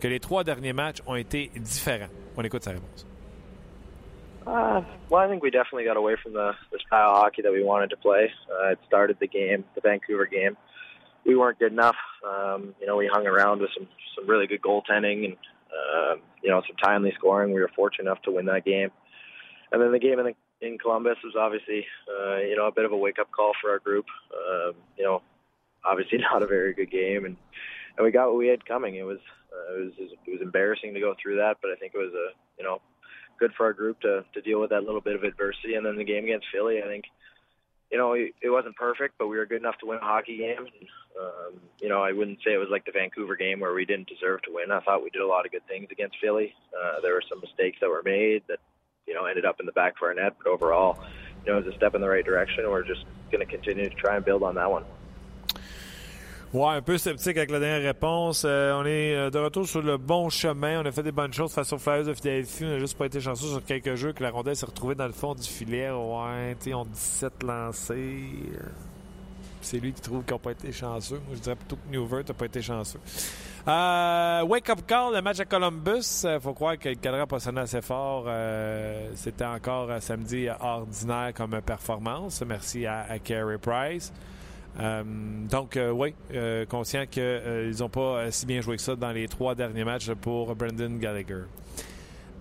que les trois derniers matchs ont été différents? On écoute sa réponse. Uh, well, I think we definitely got away from the, the style of hockey that we wanted to play. Uh, it started the game, the Vancouver game. We weren't good enough. Um, you know, we hung around with some some really good goaltending and uh, you know some timely scoring. We were fortunate enough to win that game. And then the game in the, in Columbus was obviously uh, you know a bit of a wake up call for our group. Um, you know, obviously not a very good game, and and we got what we had coming. It was uh, it was it was embarrassing to go through that, but I think it was a you know good for our group to to deal with that little bit of adversity. And then the game against Philly, I think, you know, it, wasn't perfect, but we were good enough to win a hockey game. And, um, you know, I wouldn't say it was like the Vancouver game where we didn't deserve to win. I thought we did a lot of good things against Philly. Uh, there were some mistakes that were made that, you know, ended up in the back of our net. But overall, you know, it was a step in the right direction. We're just going to continue to try and build on that one. Ouais, un peu sceptique avec la dernière réponse. Euh, on est euh, de retour sur le bon chemin. On a fait des bonnes choses face aux Flyers de Philadelphie. On n'a juste pas été chanceux sur quelques jeux que la rondelle s'est retrouvée dans le fond du filet. Ouais, tu on 17 lancés. C'est lui qui trouve qu'ils n'ont pas été chanceux. Moi, je dirais plutôt que Newver n'a pas été chanceux. Euh, wake up call, le match à Columbus. Il faut croire que le cadran n'a pas sonné assez fort. C'était encore samedi ordinaire comme performance. Merci à, à Carey Price. Euh, donc, euh, oui, euh, conscient qu'ils n'ont pas euh, si bien joué que ça dans les trois derniers matchs pour Brendan Gallagher.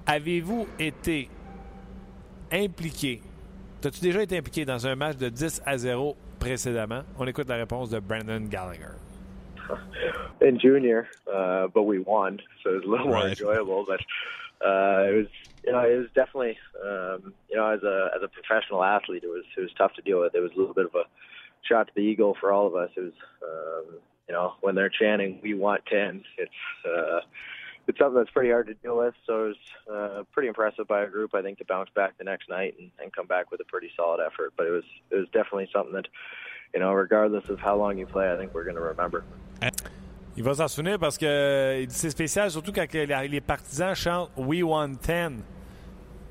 Avez-vous été impliqué? As-tu déjà été impliqué dans un match de 10 à 0 précédemment? On écoute la réponse de Brendan Gallagher. in junior, uh, but we won, so it was a little more Right. enjoyable. But uh, it was, you know, it was definitely, um, you know, as a as a professional athlete, it was it was tough to deal with. It was a little bit of a shot to the eagle for all of us. It was, um, you know, when they're chanting "We want 10, it's uh, it's something that's pretty hard to deal with. So it was uh, pretty impressive by our group, I think, to bounce back the next night and, and come back with a pretty solid effort. But it was it was definitely something that, you know, regardless of how long you play, I think we're going to remember. Il va s'en souvenir parce que euh, c'est spécial, surtout quand les partisans chantent We want 10.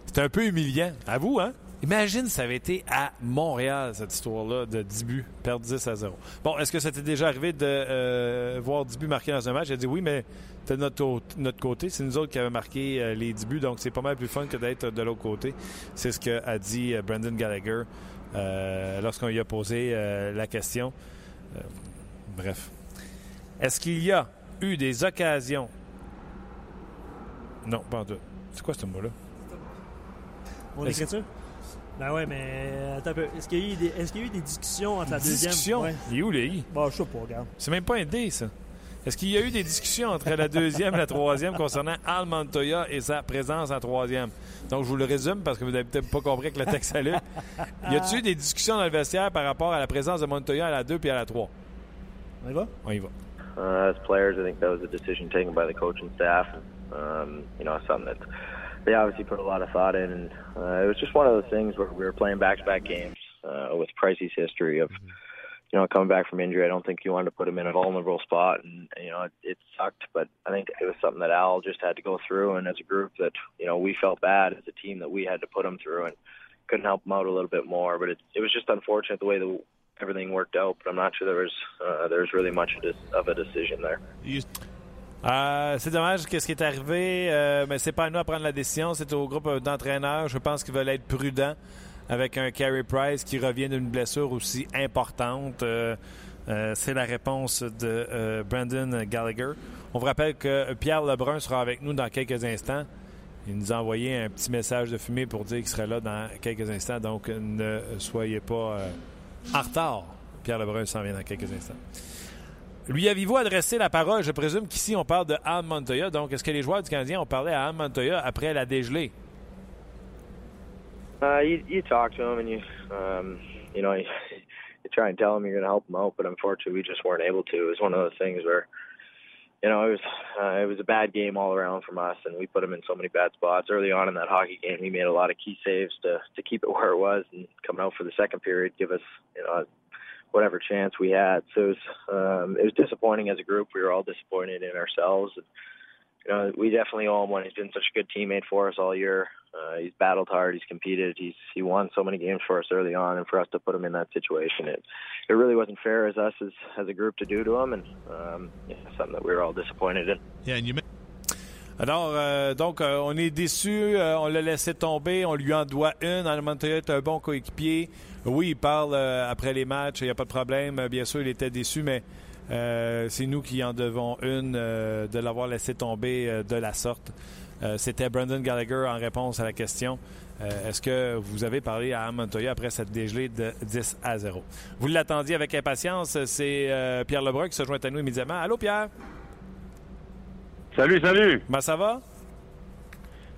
C'est un peu humiliant. À vous, hein? Imagine ça avait été à Montréal, cette histoire-là, de 10 buts, perdre 10 à 0. Bon, est-ce que ça t'est déjà arrivé de euh, voir 10 buts marqués dans un match? J'ai dit oui, mais de notre, notre côté, c'est nous autres qui avons marqué euh, les 10 buts, donc c'est pas mal plus fun que d'être de l'autre côté. C'est ce qu'a dit euh, Brendan Gallagher lorsqu'on lui a posé la question. Bref. Est-ce qu'il y a eu des occasions? Non, pas en tout. C'est quoi ce mot-là? Mon écriture? Ben ouais, mais attends un peu. Est-ce qu'il y, a eu des- est-ce qu'il y a eu des discussions entre la deuxième... Discussion? Ouais. Il est où, les i? Bon, je sais pas, regarde. C'est même pas un D, ça. Est-ce qu'il y a eu des discussions entre la deuxième et la troisième concernant Al Montoya et sa présence en troisième? Donc, je vous le résume parce que vous n'avez peut-être pas compris que le texte allait. Y a-t-il eu des discussions dans le vestiaire par rapport à la présence de Montoya à la 2 puis à la 3? On y va? On y va. uh, as players, I think that was a decision taken by the coaching staff. Um, you know, something that they obviously put a lot of thought in, and uh, it was just one of those things where we were playing back-to-back games uh, with Pricey's history of, you know, coming back from injury. I don't think you wanted to put him in a vulnerable spot, and you know, it, it sucked. But I think it was something that Al just had to go through, and as a group that you know we felt bad as a team that we had to put him through, and couldn't help him out a little bit more. But it it was just unfortunate the way the everything worked out. But I'm not sure there was uh, there was really much of a decision there. Euh, c'est dommage qu'est-ce qui est arrivé, euh, mais c'est pas à nous à prendre la décision, c'est au groupe d'entraîneurs. Je pense qu'ils veulent être prudents avec un Carey Price qui revient d'une blessure aussi importante. Euh, euh, c'est la réponse de Brandon Gallagher. On vous rappelle que Pierre Lebrun sera avec nous dans quelques instants. Il nous a envoyé un petit message de fumée pour dire qu'il serait là dans quelques instants, donc ne soyez pas en retard. Pierre Lebrun s'en vient dans quelques instants. Lui avez-vous adressé la parole? Je présume qu'ici, on parle de Anne Montoya? Donc, est-ce que les joueurs du Canadien ont parlé à Anne Montoya après la dégelée? Uh, you, you talk to him and you, um, you know, you, you try and tell him you're going to help him out, but unfortunately, we just weren't able to. It was one of those things where, you know, it was uh, it was a bad game all around from us, and we put him in so many bad spots early on in that hockey game. He made a lot of key saves to to keep it where it was, and coming out for the second period, give us, you know, whatever chance we had. So it was, um, it was disappointing as a group. We were all disappointed in ourselves. And, you know, we definitely owe him one. He's been such a good teammate for us all year. Uh, he's battled hard. He's competed. He's he won so many games for us early on, and for us to put him in that situation, it it really wasn't fair as us as as a group to do to him, and um, yeah, something that we were all disappointed in. Yeah, and you. Alors, euh, donc, euh, on est déçu. Euh, on l'a laissé tomber. On lui en doit une. Almontoya est un bon coéquipier. Oui, il parle après les matchs. Il n'y a pas de problème. Bien sûr, il était déçu, mais c'est nous qui en devons une de l'avoir laissé tomber de la sorte. C'était Brandon Gallagher en réponse à la question. Est-ce que vous avez parlé à Montoya après cette dégelée de 10 à 0? Vous l'attendiez avec impatience. C'est Pierre Lebrun qui se joint à nous immédiatement. Allô, Pierre? Salut, salut. Ben, ça va?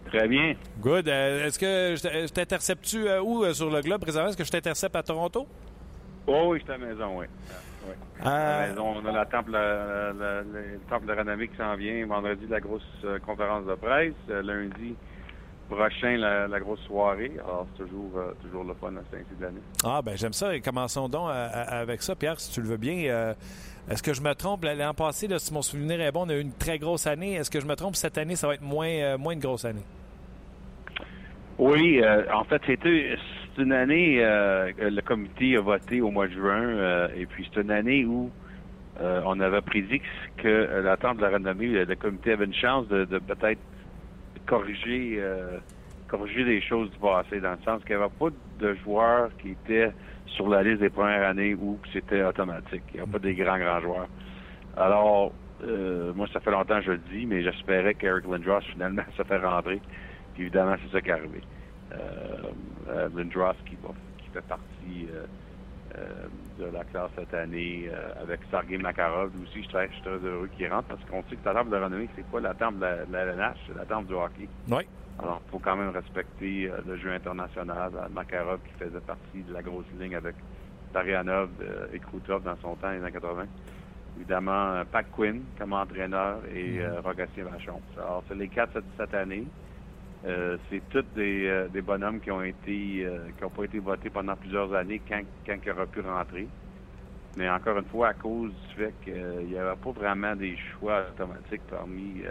Très bien. Good. Euh, est-ce que je t'intercepte-tu euh, où euh, sur le globe présentement? Est-ce que je t'intercepte à Toronto? Oh, oui, je suis à la maison, oui. oui. À la maison, on a la temple, le temple de renommée qui s'en vient. Vendredi, la grosse conférence de presse. lundi prochain, la, grosse soirée. Alors, c'est toujours, toujours le fun à cette de l'année. Ah, ben j'aime ça. Et commençons donc avec ça, Pierre, si tu le veux bien. Est-ce que je me trompe? L'an passé, si mon souvenir est bon, on a eu une très grosse année. Est-ce que je me trompe? Cette année, ça va être moins, euh, moins une grosse année? Oui, euh, en fait, c'était c'est une année euh, le comité a voté au mois de juin, et puis c'est une année où on avait prédit que l'attente de la renommée, le, comité avait une chance de, peut-être corriger corriger les choses du passé, dans le sens qu'il n'y avait pas de joueurs qui étaient sur la liste des premières années où c'était automatique. Il n'y a pas des grands, grands joueurs. Alors, euh, moi, ça fait longtemps que je le dis, mais j'espérais qu'Eric Lindros, finalement, se fait rentrer. Puis évidemment, c'est ça qui est arrivé. Euh, euh Lindros qui, qui fait partie euh, de la classe cette année avec Sergei Makarov aussi, je suis, très, heureux qu'il rentre parce qu'on sait que la table de renommée, c'est quoi la table de la, LNH? C'est la table du hockey. Oui. Alors, il faut quand même respecter euh, le jeu international. Euh, Makarov qui faisait partie de la grosse ligne avec Tarianov euh, et Krutov dans son temps, les années 80. Évidemment, Pat Quinn comme entraîneur et mm-hmm. Rogatien Vachon. Alors, c'est les quatre cette, année. c'est tous des, bonhommes qui ont été qui n'ont pas été votés pendant plusieurs années quand, quand ils auraient pu rentrer. Mais encore une fois, à cause du fait qu'il n'y avait pas vraiment des choix automatiques parmi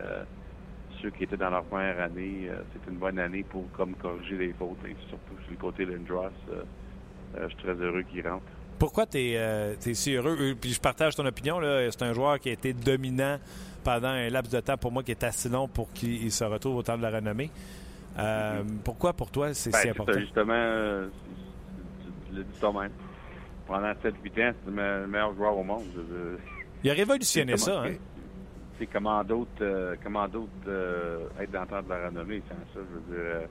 ceux qui étaient dans leur première année, euh, c'est une bonne année pour comme corriger les fautes. Et surtout sur le côté Lindros, euh, euh, je suis très heureux qu'il rentre. Pourquoi tu es, si heureux? Puis je partage ton opinion. C'est un joueur qui a été dominant pendant un laps de temps pour moi qui est assez long pour qu'il se retrouve au temps de la renommée. Pourquoi pour toi c'est ben, si important? Justement, tu l'as dit toi-même. Pendant 7-8 ans, c'est le meilleur joueur au monde. Il a révolutionné ça. Hein? Comment d'autres euh, comment d'autres euh, être dans le temps de la renommée ça dire euh,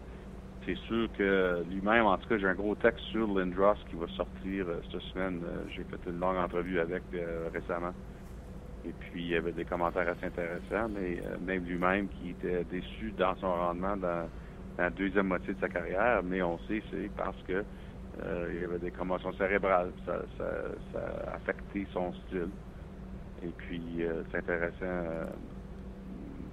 c'est sûr que lui-même en tout cas j'ai un gros texte sur Lindros qui va sortir cette semaine. J'ai fait une longue entrevue avec récemment. Et puis il y avait des commentaires assez intéressants mais même lui-même qui était déçu dans son rendement dans, la deuxième moitié de sa carrière. Mais on sait c'est parce que il y avait des commotions cérébrales. Ça, ça a affecté son style et puis, euh, c'est intéressant euh,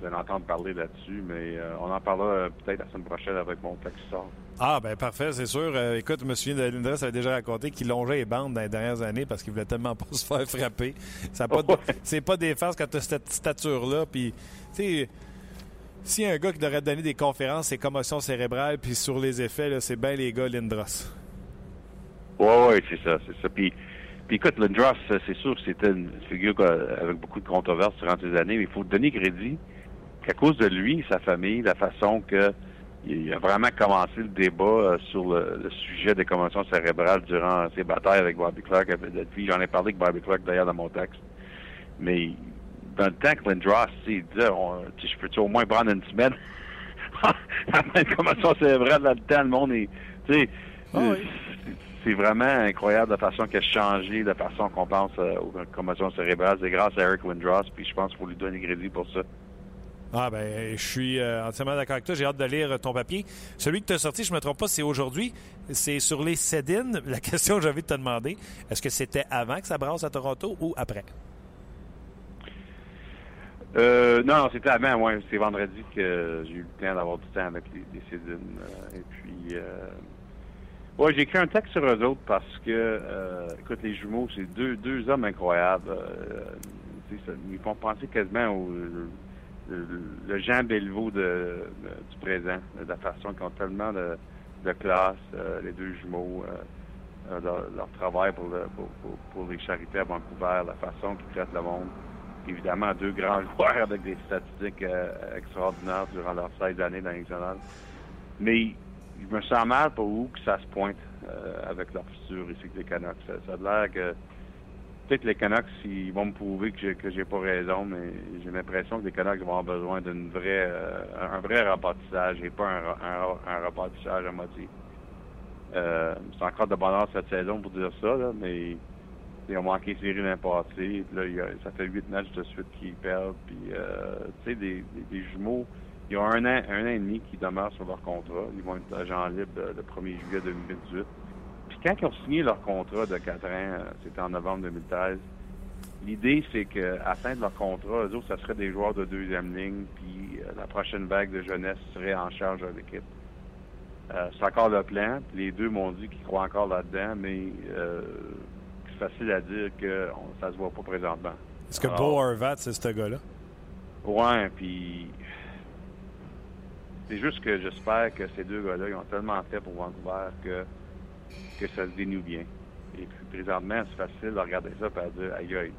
de l'entendre parler là-dessus, mais euh, on en parlera peut-être la semaine prochaine avec mon texte sort. Ah, ben parfait, c'est sûr. écoute, je me souviens ça avait déjà raconté qu'il longeait les bandes dans les dernières années parce qu'il voulait tellement pas se faire frapper. C'est pas, des farces quand tu as cette stature-là. Puis, tu sais, S'il y a un gars qui devrait donner des conférences, c'est commotion cérébrale, puis sur les effets, c'est bien les gars Lindros. Oui, oui, c'est ça, c'est ça. Puis, puis écoute, Lindros, c'est sûr que c'était une figure avec beaucoup de controverses durant ces années, mais il faut donner crédit qu'à cause de lui, sa famille, la façon que il a vraiment commencé le débat euh, sur le, sujet des commotions cérébrales durant ses batailles avec Bobby Clark. Puis j'en ai parlé avec Bobby Clark d'ailleurs dans mon texte. Mais dans le temps que Lindros, il disait, je peux-tu au moins prendre une semaine? une commotion cérébrale là-dedans, le monde est, tu sais, ah c'est vraiment incroyable la façon qu'elle a changé, la façon qu'on pense euh, aux commotions cérébrales. C'est grâce à Eric Lindros, puis je pense qu'il faut lui donner crédit pour ça. Ah ben, je suis euh, entièrement d'accord avec toi. J'ai hâte de lire ton papier. Celui que tu as sorti, je ne me trompe pas, c'est aujourd'hui. C'est sur les Cédines. La question que envie de te demander, est-ce que c'était avant que ça brasse à Toronto ou après? Euh, non, c'était avant, moi. C'est vendredi que j'ai eu le temps d'avoir du temps avec les, les Cédines. Euh, et puis, euh, ouais, j'ai écrit un texte sur eux autres parce que, euh, écoute, les jumeaux, c'est deux, deux hommes incroyables. Ça, ils font penser quasiment au le, Jean Bellevaux de, du présent, de la façon qu'ils ont tellement de, de classe, les deux jumeaux, leur, travail pour, pour, pour, les charités à Vancouver, la façon qu'ils traitent le monde évidemment deux grands joueurs avec des statistiques euh, extraordinaires durant leurs 16 années dans nationale. Mais je me sens mal pour où que ça se pointe euh, avec leur futur ici que les Canucks. Ça, a l'air que peut-être les Canucks ils vont me prouver que j'ai que j'ai pas raison, mais j'ai l'impression que les Canucks vont avoir besoin d'une vraie euh, un vrai rebâtissage et pas un, un, un à moitié. c'est encore de bonheur cette saison pour dire ça, là, mais ils ont manqué série l'an passé. Là, ça fait huit matchs de suite qu'ils perdent. Puis, euh, tu sais, des, jumeaux, il y a un an, un an et demi qui demeurent sur leur contrat. Ils vont être agents libres le 1er juillet 2018. Puis quand ils ont signé leur contrat de 4 ans, euh, c'était en novembre 2013, l'idée, c'est qu'à la fin de leur contrat, eux autres, ça serait des joueurs de deuxième ligne, puis euh, la prochaine vague de jeunesse serait en charge de l'équipe. c'est encore le plan. Les deux m'ont dit qu'ils croient encore là-dedans, mais facile à dire que ça se voit pas présentement. Est-ce que Bo Horvat, c'est ce gars-là? Ouais, puis c'est juste que j'espère que ces deux gars-là, ils ont tellement fait pour Vancouver que, que ça se dénoue bien. Et puis présentement, c'est facile de regarder ça et de dire aïe.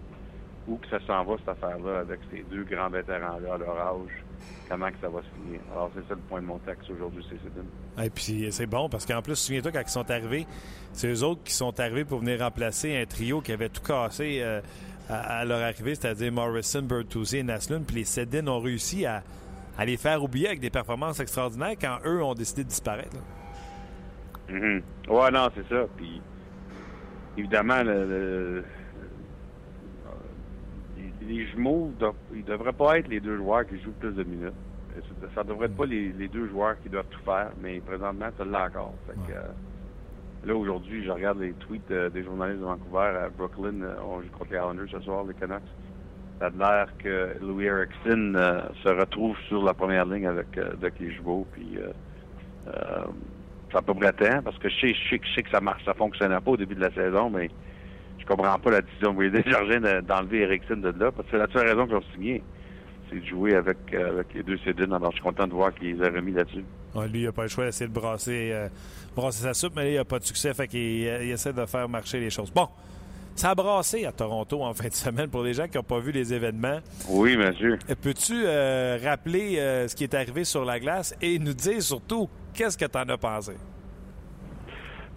Où que ça s'en va cette affaire-là avec ces deux grands vétérans-là à leur âge comment que ça va se finir? Alors, c'est ça le point de mon texte aujourd'hui, c'est Et puis, c'est bon parce qu'en plus, souviens-toi, quand ils sont arrivés, c'est eux autres qui sont arrivés pour venir remplacer un trio qui avait tout cassé euh, à, leur arrivée, c'est-à-dire Morrison, Bertuzzi et Naslund. Puis les Sedin ont réussi à, les faire oublier avec des performances extraordinaires quand eux ont décidé de disparaître. Mm-hmm. Ouais, non, c'est ça. Puis, évidemment, le les jumeaux, ils devraient pas être les deux joueurs qui jouent plus de minutes. Ça devrait être pas les, deux joueurs qui doivent tout faire, mais présentement, ça l'est encore. Euh, là, aujourd'hui, je regarde les tweets euh, des journalistes de Vancouver à Brooklyn. Euh, on joue contre les Islanders ce soir, les Canucks. Ça a l'air que Louis Erickson se retrouve sur la première ligne avec, les jumeaux. Puis, ça peut près temps, parce que je sais, je sais, que ça marche, ça fonctionnait pas au début de la saison, mais je comprends pas la décision de Jardin d'enlever Erickson de là, parce que c'est la seule raison qu'ils ont signé. C'est de jouer avec, euh, les deux Cédines. Alors, je suis content de voir qu'ils les a remis là-dessus. lui, il n'a pas le choix d'essayer de brasser, euh, brasser sa soupe, mais il n'a pas de succès, fait qu'il euh, essaie de faire marcher les choses. Bon, ça a brassé à Toronto en fin de semaine pour les gens qui n'ont pas vu les événements. Oui, monsieur. Peux-tu rappeler ce qui est arrivé sur la glace et nous dire surtout qu'est-ce que tu en as pensé?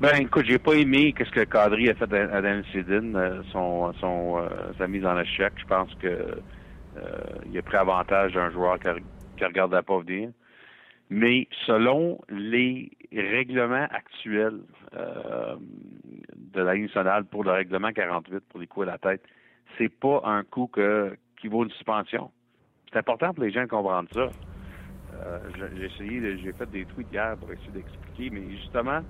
Ben, écoute, j'ai pas aimé qu'est-ce que Kadri a fait à Dan Sidin, euh, son, son euh, sa mise en échec. Je pense que euh, il a pris avantage d'un joueur qui, qui regardait pas venir. Mais selon les règlements actuels de la Ligue nationale pour le règlement 48 pour les coups à la tête, c'est pas un coup que, qui vaut une suspension. C'est important pour les gens de comprendre ça. j'ai essayé, j'ai fait des tweets hier pour essayer d'expliquer, mais justement,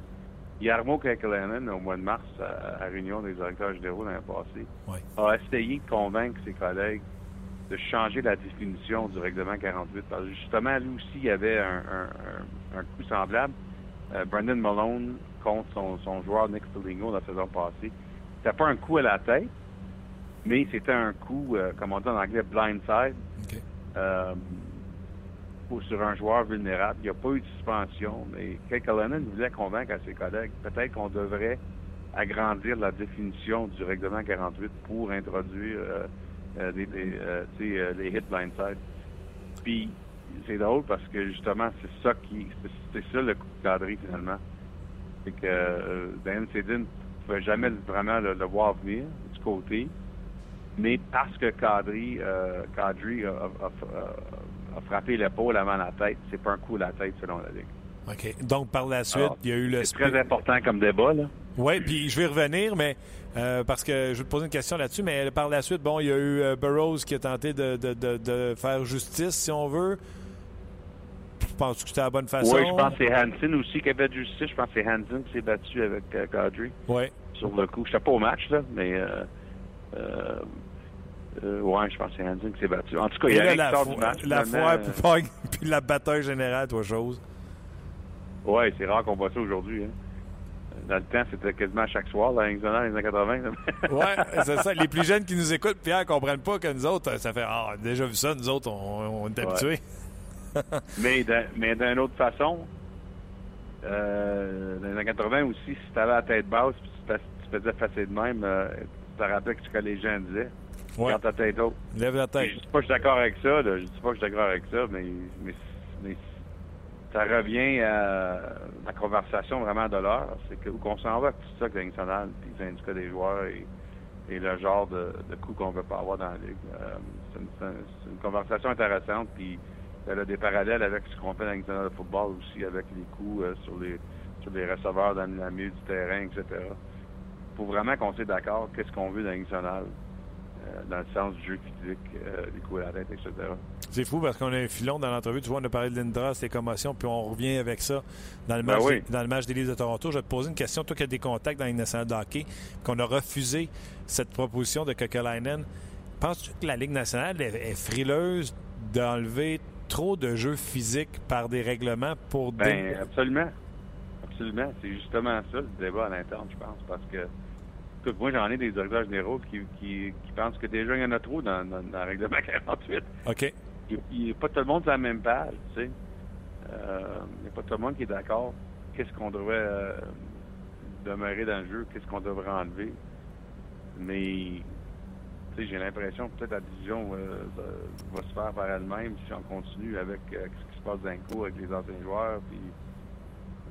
Yarmo Kekalainen, au mois de mars, à la réunion des directeurs généraux l'année passée, a essayé de convaincre ses collègues de changer la définition du règlement 48. Parce que justement, lui aussi, il y avait un, coup semblable. Euh, Brandon Malone contre son, joueur Nick Foligno la saison passée. C'était pas un coup à la tête, mais c'était un coup, euh, comme on dit en anglais, blindside. Euh, pour, sur un joueur vulnérable. Il n'y a pas eu de suspension, mais Kate voulait convaincre à ses collègues peut-être qu'on devrait agrandir la définition du règlement 48 pour introduire euh, euh, des, des, euh, euh, les hits blindside. Puis c'est drôle parce que justement c'est ça qui c'est ça le coup de cadré finalement. C'est que euh, Dan Sedin ne pouvait jamais vraiment le, le voir venir du côté. Mais parce que Kadri, euh, a, a- a- a frappé l'épaule avant la tête, c'est pas un coup à la tête selon la Ligue. OK. Donc, par la suite, Alors, il y a eu le... C'est très important comme débat, là. Oui, puis je vais revenir, mais euh, parce que je vais te poser une question là-dessus, mais par la suite, bon, il y a eu euh, Burroughs qui a tenté de, de- de- de faire justice, si on veut. Penses-tu que c'était la bonne façon? Oui, je pense que c'est Hansen aussi qui avait justice. Je pense que c'est Hansen qui s'est battu avec euh, Kadri Oui. sur le coup. Je pas au match, là, mais euh, euh, ouais, je pense que c'est Hansen qui s'est battu. En tout cas, il y a la, fo- du match. la foire, puis, puis la bataille générale, toi, chose. Ouais, c'est rare qu'on voit ça aujourd'hui. Hein. Dans le temps, c'était quasiment chaque soir, là, dans les années 80. là. Oui, c'est ça. Les plus jeunes qui nous écoutent, Pierre, ne comprennent pas que nous autres, ça fait Ah, déjà vu ça, nous autres, on, on est Ouais. habitués. mais d'un- mais d'une autre façon, euh, dans les années 80 aussi, si tu avais la tête basse puis tu, fais- tu faisais passer de même, euh, tu te rappelles ce que les gens disaient. Ouais. Garde ta tête haute. Lève la tête. Je dis pas que je suis d'accord avec ça, là. je dis pas que je suis d'accord avec ça, mais, mais, mais ça revient à la conversation vraiment de l'heure. C'est où qu'on s'en va tout ça, que nationale, puis les syndicats des joueurs et, le genre de, coups qu'on veut pas avoir dans la ligue. Euh, c'est une, conversation intéressante, puis elle a des parallèles avec ce qu'on fait dans la Ligue nationale de football aussi, avec les coups euh, sur les sur les receveurs dans le milieu du terrain, etc. Faut vraiment qu'on soit d'accord qu'est-ce qu'on veut dans la euh, dans le sens du jeu physique, euh, des coups à la tête, etc. C'est fou parce qu'on a un filon dans l'entrevue. Tu vois, on a parlé de Lindra, ses commotions, puis on revient avec ça dans le Ben match, oui. des, dans le match des Leafs de Toronto. Je vais te poser une question. Toi qui as des contacts dans la Ligue nationale de hockey, qu'on a refusé cette proposition de Kokelainen, penses-tu que la Ligue nationale est, est frileuse d'enlever trop de jeux physiques par des règlements pour... Ben, absolument. Absolument. C'est justement ça, le débat à l'interne, je pense. Parce que, écoute, moi, j'en ai des directeurs généraux qui, qui, qui pensent que déjà, il y en a trop dans, dans, dans le règlement 48. OK. Il n'y a pas tout le monde sur la même page, tu sais. Euh, Il n'y a pas tout le monde qui est d'accord. Qu'est-ce qu'on devrait euh, demeurer dans le jeu? Qu'est-ce qu'on devrait enlever? Mais, tu sais, j'ai l'impression que peut-être la division euh, va- se faire par elle-même si on continue avec euh, ce qui se passe d'un coup avec les anciens joueurs. Puis,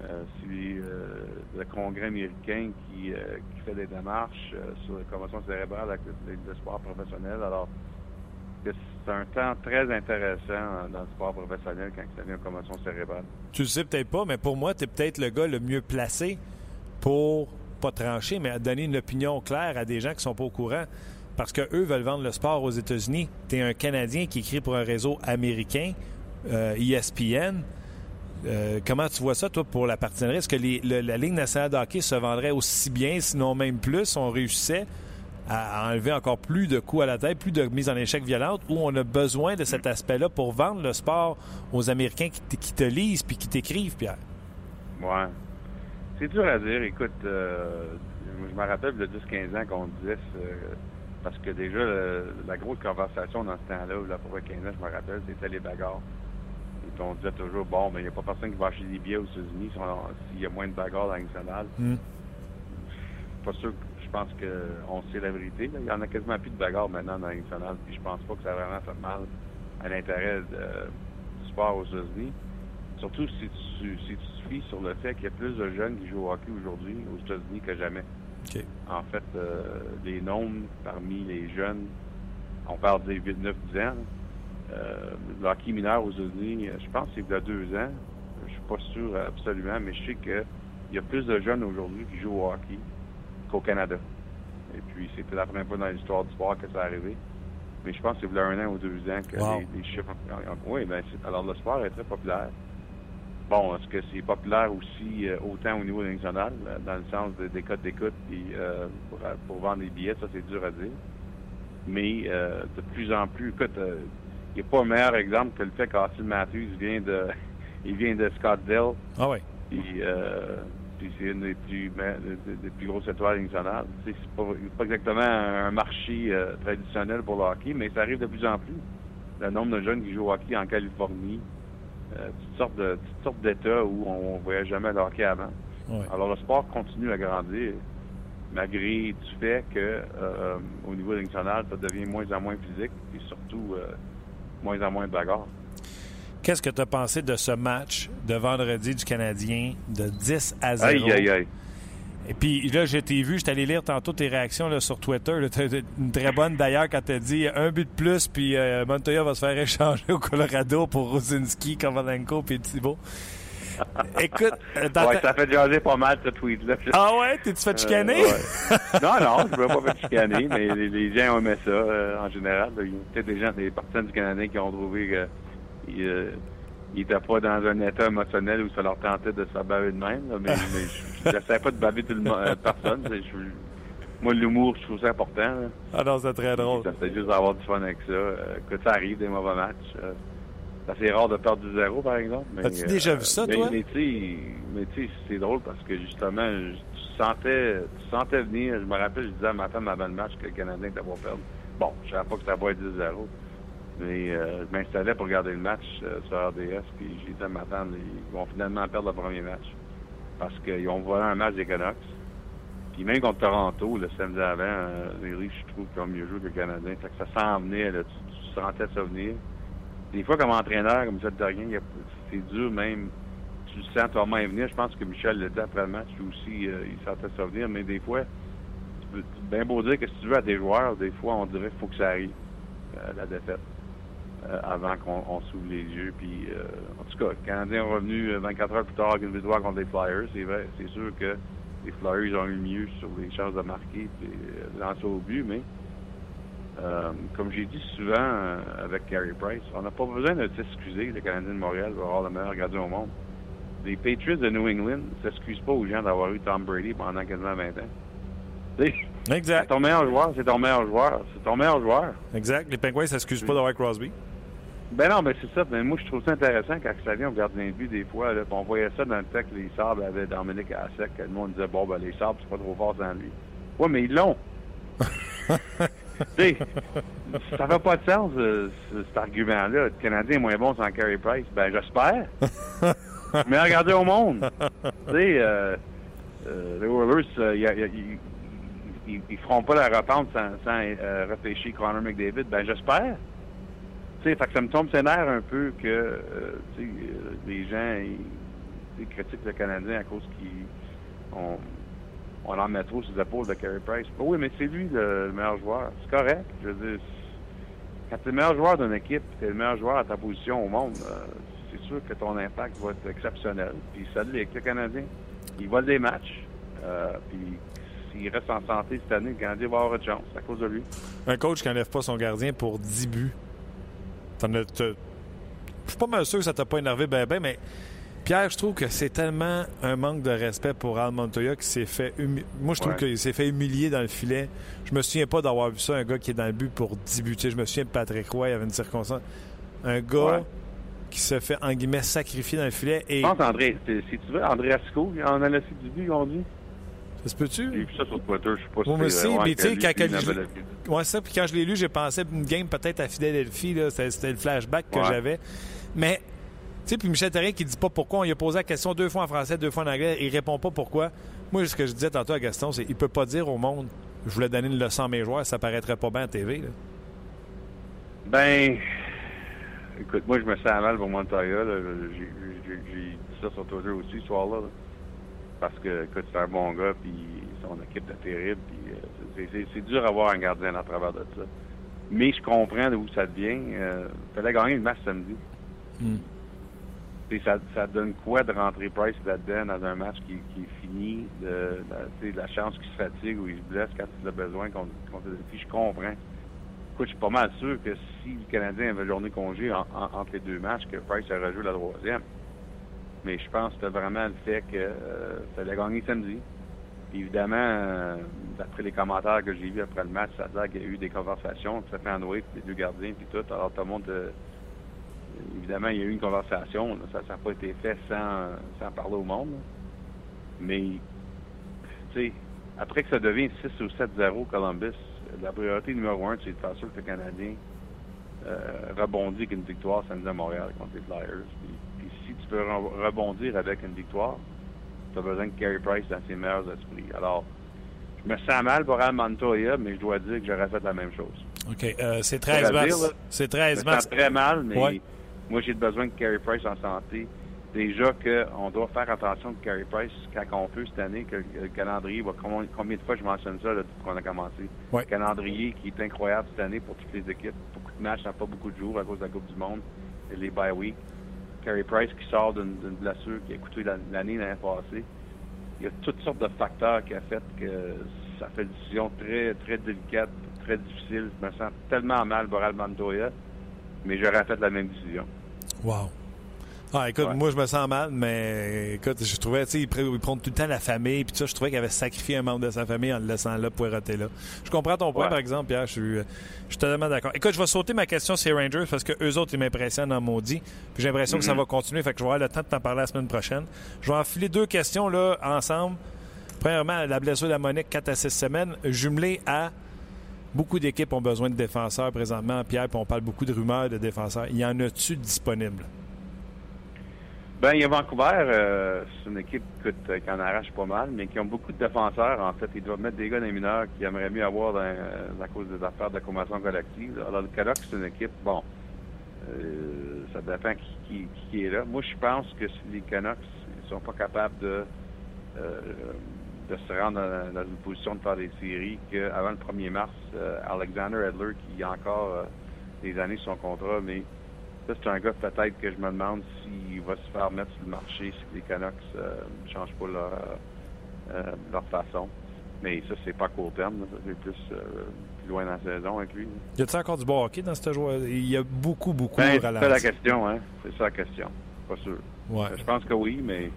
euh, si euh, le Congrès américain qui, euh, fait des démarches sur la commotion cérébrale avec le, sport professionnel, alors c'est un temps très intéressant dans le sport professionnel quand il a une commotion cérébrale. Tu le sais peut-être pas, mais pour moi, tu es peut-être le gars le mieux placé pour pas trancher, mais à donner une opinion claire à des gens qui sont pas au courant. Parce que eux veulent vendre le sport aux États-Unis. Tu es un Canadien qui écrit pour un réseau américain, euh, ESPN. Euh, comment tu vois ça, toi, pour la partenariat? Est-ce que les- le- la Ligue nationale de hockey se vendrait aussi bien, sinon même plus, si on réussissait à enlever encore plus de coups à la tête, plus de mises en échec violentes, où on a besoin de cet aspect-là pour vendre le sport aux Américains qui, te lisent puis qui t'écrivent, Pierre? Ouais. C'est dur à dire. Écoute, euh, je me rappelle de 10-15 ans qu'on disait, euh, parce que déjà, le- la grosse conversation dans ce temps-là, là, pour 15 ans, je me rappelle, c'était les bagarres. On disait toujours, bon, mais il n'y a pas personne qui va acheter des billets aux États-Unis s'il y a moins de bagarres dans la nationale. Hmm. Pas sûr que je pense qu'on sait la vérité. là. Il y en a quasiment plus de bagarres maintenant dans la nationale, puis je pense pas que ça a vraiment fait mal à l'intérêt de- du sport aux États-Unis. Surtout si tu, si tu te fies sur le fait qu'il y a plus de jeunes qui jouent au hockey aujourd'hui aux États-Unis que jamais. En fait, euh, les nombres parmi les jeunes, on parle des 8, 9, 10 ans, euh, le hockey mineur aux États-Unis, euh, je pense que c'est il y a deux ans. Je suis pas sûr absolument, mais je sais qu'il y a plus de jeunes aujourd'hui qui jouent au hockey qu'au Canada. Et puis, c'était la première fois dans l'histoire du sport que ça arrivé. Mais je pense que c'est il y a un an ou deux ans que Wow. les, les chiffres... Oui, ben, alors le sport est très populaire. Bon, est-ce que c'est populaire aussi euh, autant au niveau national, euh, dans le sens de- des codes d'écoute puis euh, pour, pour vendre des billets, ça c'est dur à dire. Mais euh, de plus en plus, écoute, euh, il n'y a pas un meilleur exemple que le fait qu'Austin Matthews vient de il vient de Scottsdale, Ah oui. puis, euh, puis c'est une des plus, me- des, des plus grosses étoiles nationales. Tu sais, C'est pas, pas exactement un marché euh, traditionnel pour le hockey, mais ça arrive de plus en plus. Le nombre de jeunes qui jouent au hockey en Californie, euh, toutes sortes de toutes sortes d'états où on ne voyait jamais le hockey avant. Ouais. Alors le sport continue à grandir malgré du fait que euh, au niveau national, ça devient moins en moins physique et surtout euh, moins en moins de bagarre. Qu'est-ce que tu as pensé de ce match de vendredi du Canadien de 10 à 0? Aïe, aïe, aïe. Et puis là, je t'ai vu, je t'allais lire tantôt tes réactions là, sur Twitter. là. Une très bonne d'ailleurs quand t'as dit un but de plus, puis euh, Montoya va se faire échanger au Colorado pour Rosinski, Kovalenko puis Thibault. Écoute, euh, dans Ouais, ta- ça fait jaser pas mal ce tweet-là. ah ouais, t'es-tu fait chicaner? Euh, ouais. non, non, je ne veux pas faire chicaner, mais les, les gens ont aimé ça euh, en général. Il y a peut-être des gens, des partisans du Canadien qui ont trouvé qu'ils euh, n'étaient pas dans un état émotionnel où ça leur tentait de se baver de même. là, mais mais je n'essaie pas de baver tout le monde, personne. Je- moi, l'humour, je trouve ça important. là. Ah non, c'est très drôle. Ça fait juste avoir du fun avec ça. Que ça arrive des mauvais matchs. Euh, c'est rare de perdre du zéro, par exemple. As-tu déjà vu ça, mais- toi? Mais mais tu sais, c'est drôle parce que justement, tu sentais, tu sentais venir. Je me rappelle, je disais à ma femme avant le match que le Canadien était pas perdre. Bon, je savais pas que ça va être 10-0. Mais euh, je m'installais pour regarder le match euh, sur RDS, puis j'ai dit à ma femme, ils vont finalement perdre le premier match. Parce qu'ils ont volé un match des Canucks. Puis même contre Toronto, le samedi avant, euh, les Leafs, je trouve qu'ils ont mieux joué que le Canadien. Fait que ça s'en venait, là, tu, tu sentais ça venir. Des fois, comme entraîneur, comme Michel a- c'est dur même. Tu le sens toi-même venir. Je pense que Michel le dit après le match, aussi, euh, il sentait ça venir. Mais des fois, tu peux bien beau dire que si tu veux à des joueurs, des fois, on dirait qu'il faut que ça arrive, euh, la défaite, euh, avant qu'on on s'ouvre les yeux. Puis, en tout cas, le Canadien est revenu euh, 24 heures plus tard avec une victoire contre les Flyers. C'est vrai, c'est sûr que les Flyers ont eu mieux sur les chances de marquer et lancer au but, mais euh, comme j'ai dit souvent euh, avec Carey Price, on n'a pas besoin de s'excuser, le Canadien de Montréal va avoir le meilleur gardien au monde. Les Patriots de New England ne s'excusent pas aux gens d'avoir eu Tom Brady pendant quasiment 20 ans. Tu sais, C'est Exact. ton meilleur joueur, c'est ton meilleur joueur. C'est ton meilleur joueur. Exact. Les Penguins s'excusent pas d'avoir Crosby. Ben non, mais c'est ça. Ben moi, je trouve ça intéressant quand ça vient au gardien de but des fois. Là, on voyait ça dans le temps que les Sabres avaient Dominique à sec. Le monde disait, bon, ben les Sabres, c'est pas trop fort sans lui. Ouais, mais ils l'ont. tu sais, ça fait pas de sens, euh, ce- cet argument-là. Le Canadien est moins bon sans Carey Price. Ben, j'espère. mais regardez au monde. tu sais, euh, euh, les Oilers, euh, y a- y a- ils- ils, ils feront pas la repente sans, sans euh, réfléchir Connor McDavid. Ben, j'espère. Tu sais, fait que ça me tombe ses nerfs un peu que euh, tu sais, euh, les gens ils, critiquent le Canadien à cause qu'ils on, on en met trop sur les épaules de Carey Price. Ben oui, mais c'est lui le, le meilleur joueur. C'est correct. Je veux dire, quand tu es le meilleur joueur d'une équipe, tu es le meilleur joueur à ta position au monde, euh, c'est sûr que ton impact va être exceptionnel. Puis ça l'est avec le Canadien. Il vole des matchs. Euh, puis s'il reste en santé cette année, le Canadien va avoir une chance à cause de lui. Un coach qui n'enlève pas son gardien pour 10 buts. Je suis pas mal sûr que ça t'a pas énervé ben ben, mais Pierre, je trouve que c'est tellement un manque de respect pour Al Montoya qui s'est fait humi- Moi, je trouve Ouais. qu'il s'est fait humilier dans le filet. Je me souviens pas d'avoir vu ça, un gars qui est dans le but pour 10 buts. Tu sais, je me souviens de Patrick Roy, il y avait une circonstance. Un gars Ouais. qui se fait, en guillemets, sacrifier dans le filet. Et Je pense, André, si tu veux, André Asco, il en a laissé du but, on dit. ça se peut-tu? J'ai vu ça sur Twitter, je sais pas si Moi c'est aussi, mais tu sais, quand il je-. Ouais, ça. Puis quand je l'ai lu, j'ai pensé à une game peut-être à Philadelphie. là. C'était le flashback que j'avais. Mais, sais, puis Michel Terrien qui dit pas pourquoi. On lui a posé la question deux fois en français, deux fois en anglais. Il répond pas pourquoi. Moi, ce que je disais tantôt à Gaston, c'est il peut pas dire au monde je voulais donner une leçon à mes joueurs, ça paraîtrait pas bien à TV. là. Ben, écoute, moi, je me sens mal pour Montoya. J'ai dit ça sur Twitter aussi ce soir-là. là. Parce que, écoute, c'est un bon gars, puis son équipe est terrible. Puis euh, c'est- dur d'avoir un gardien à travers de ça. Mais je comprends d'où ça vient. Euh, fallait gagner le match samedi. Hmm. Ça, ça donne quoi de rentrer Price là-dedans dans un match qui, qui est fini, de, tu sais, la chance qu'il se fatigue ou il se blesse quand il a besoin contre, contre je comprends. Écoute, je suis pas mal sûr que si le Canadien avait journée congé en- en- entre les deux matchs, que Price aurait joué la troisième. Mais je pense que c'était vraiment le fait que euh, fallait gagner samedi. Évidemment, euh, d'après les commentaires que j'ai vus après le match, ça a qu'il y a eu des conversations, ça fait Android, les deux gardiens, puis tout. Alors tout le monde, euh, évidemment, il y a eu une conversation. là. Ça n'a pas été fait sans, sans parler au monde. là. Mais, tu sais, après que ça devient 6 ou 7-0 Columbus, la priorité numéro un, c'est de faire sûr que le Canadien euh, rebondit avec une victoire samedi à Montréal contre les Flyers. Puis, puis tu peux re- rebondir avec une victoire, tu as besoin de Carey Price dans ses meilleurs esprits. Alors, je me sens mal pour Al Montoya, mais je dois dire que j'aurais fait la même chose. OK. euh, c'est 13 à dire, mars. C'est Je 13 me mars. sens très mal, mais Ouais. Moi, j'ai besoin de Carey Price en santé. Déjà qu'on doit faire attention de Carey Price quand on peut cette année, que le calendrier va... Combien, de fois je mentionne ça là, depuis qu'on a commencé? Ouais. Le calendrier qui est incroyable cette année pour toutes les équipes. Beaucoup de matchs, n'a pas beaucoup de jours à cause de la Coupe du Monde et les bye week. Carey Price qui sort d'une blessure qui a coûté la- l'année l'année passée. Il y a toutes sortes de facteurs qui a fait que ça fait une décision très, très délicate, très difficile. Je me sens tellement mal pour Al Montoya, mais j'aurais fait la même décision. Wow. Ah, écoute, Ouais. moi, je me sens mal, mais écoute, je trouvais, tu sais, il il prend tout le temps la famille, puis ça, je trouvais qu'il avait sacrifié un membre de sa famille en le laissant là, poireauter là. Je comprends ton point, Ouais. par exemple, Pierre, je suis, je suis totalement d'accord. Écoute, je vais sauter ma question sur les Rangers parce que eux autres, ils m'impressionnent en maudit, puis j'ai l'impression que ça Mhm. va continuer, fait que je vais avoir le temps de t'en parler la semaine prochaine. Je vais enfiler deux questions, là, ensemble. Premièrement, la blessure de la Monique, 4 à 6 semaines, jumelée à beaucoup d'équipes ont besoin de défenseurs présentement, Pierre, puis on parle beaucoup de rumeurs de défenseurs. Y en a-tu disponibles? Ben, il y a Vancouver, euh, c'est une équipe écoute, euh, qui en arrache pas mal, mais qui ont beaucoup de défenseurs. En fait, ils doivent mettre des gars les mineurs qui aimeraient mieux avoir dans, euh, à cause des affaires de convention collective. Alors, le Canucks, c'est une équipe, bon, euh, ça dépend qui, est là. Moi, je pense que si les Canucks ne sont pas capables de, euh, de se rendre dans, une position de faire des séries, qu'avant le 1er mars, euh, Alexander Edler, qui a encore euh, des années sur son contrat, mais ça, c'est un gars peut-être que je me demande s'il va se faire mettre sur le marché si les Canucks euh, ne changent pas leur, euh, leur façon. Mais ça, c'est pas à court terme. c'est plus, euh, plus loin dans la saison avec lui. Y a-t-il encore du bon hockey dans ce joueur? Il y a beaucoup, beaucoup Ben, de c'est ça la question, hein? C'est ça la question. Pas sûr. Ouais. Je pense que oui, mais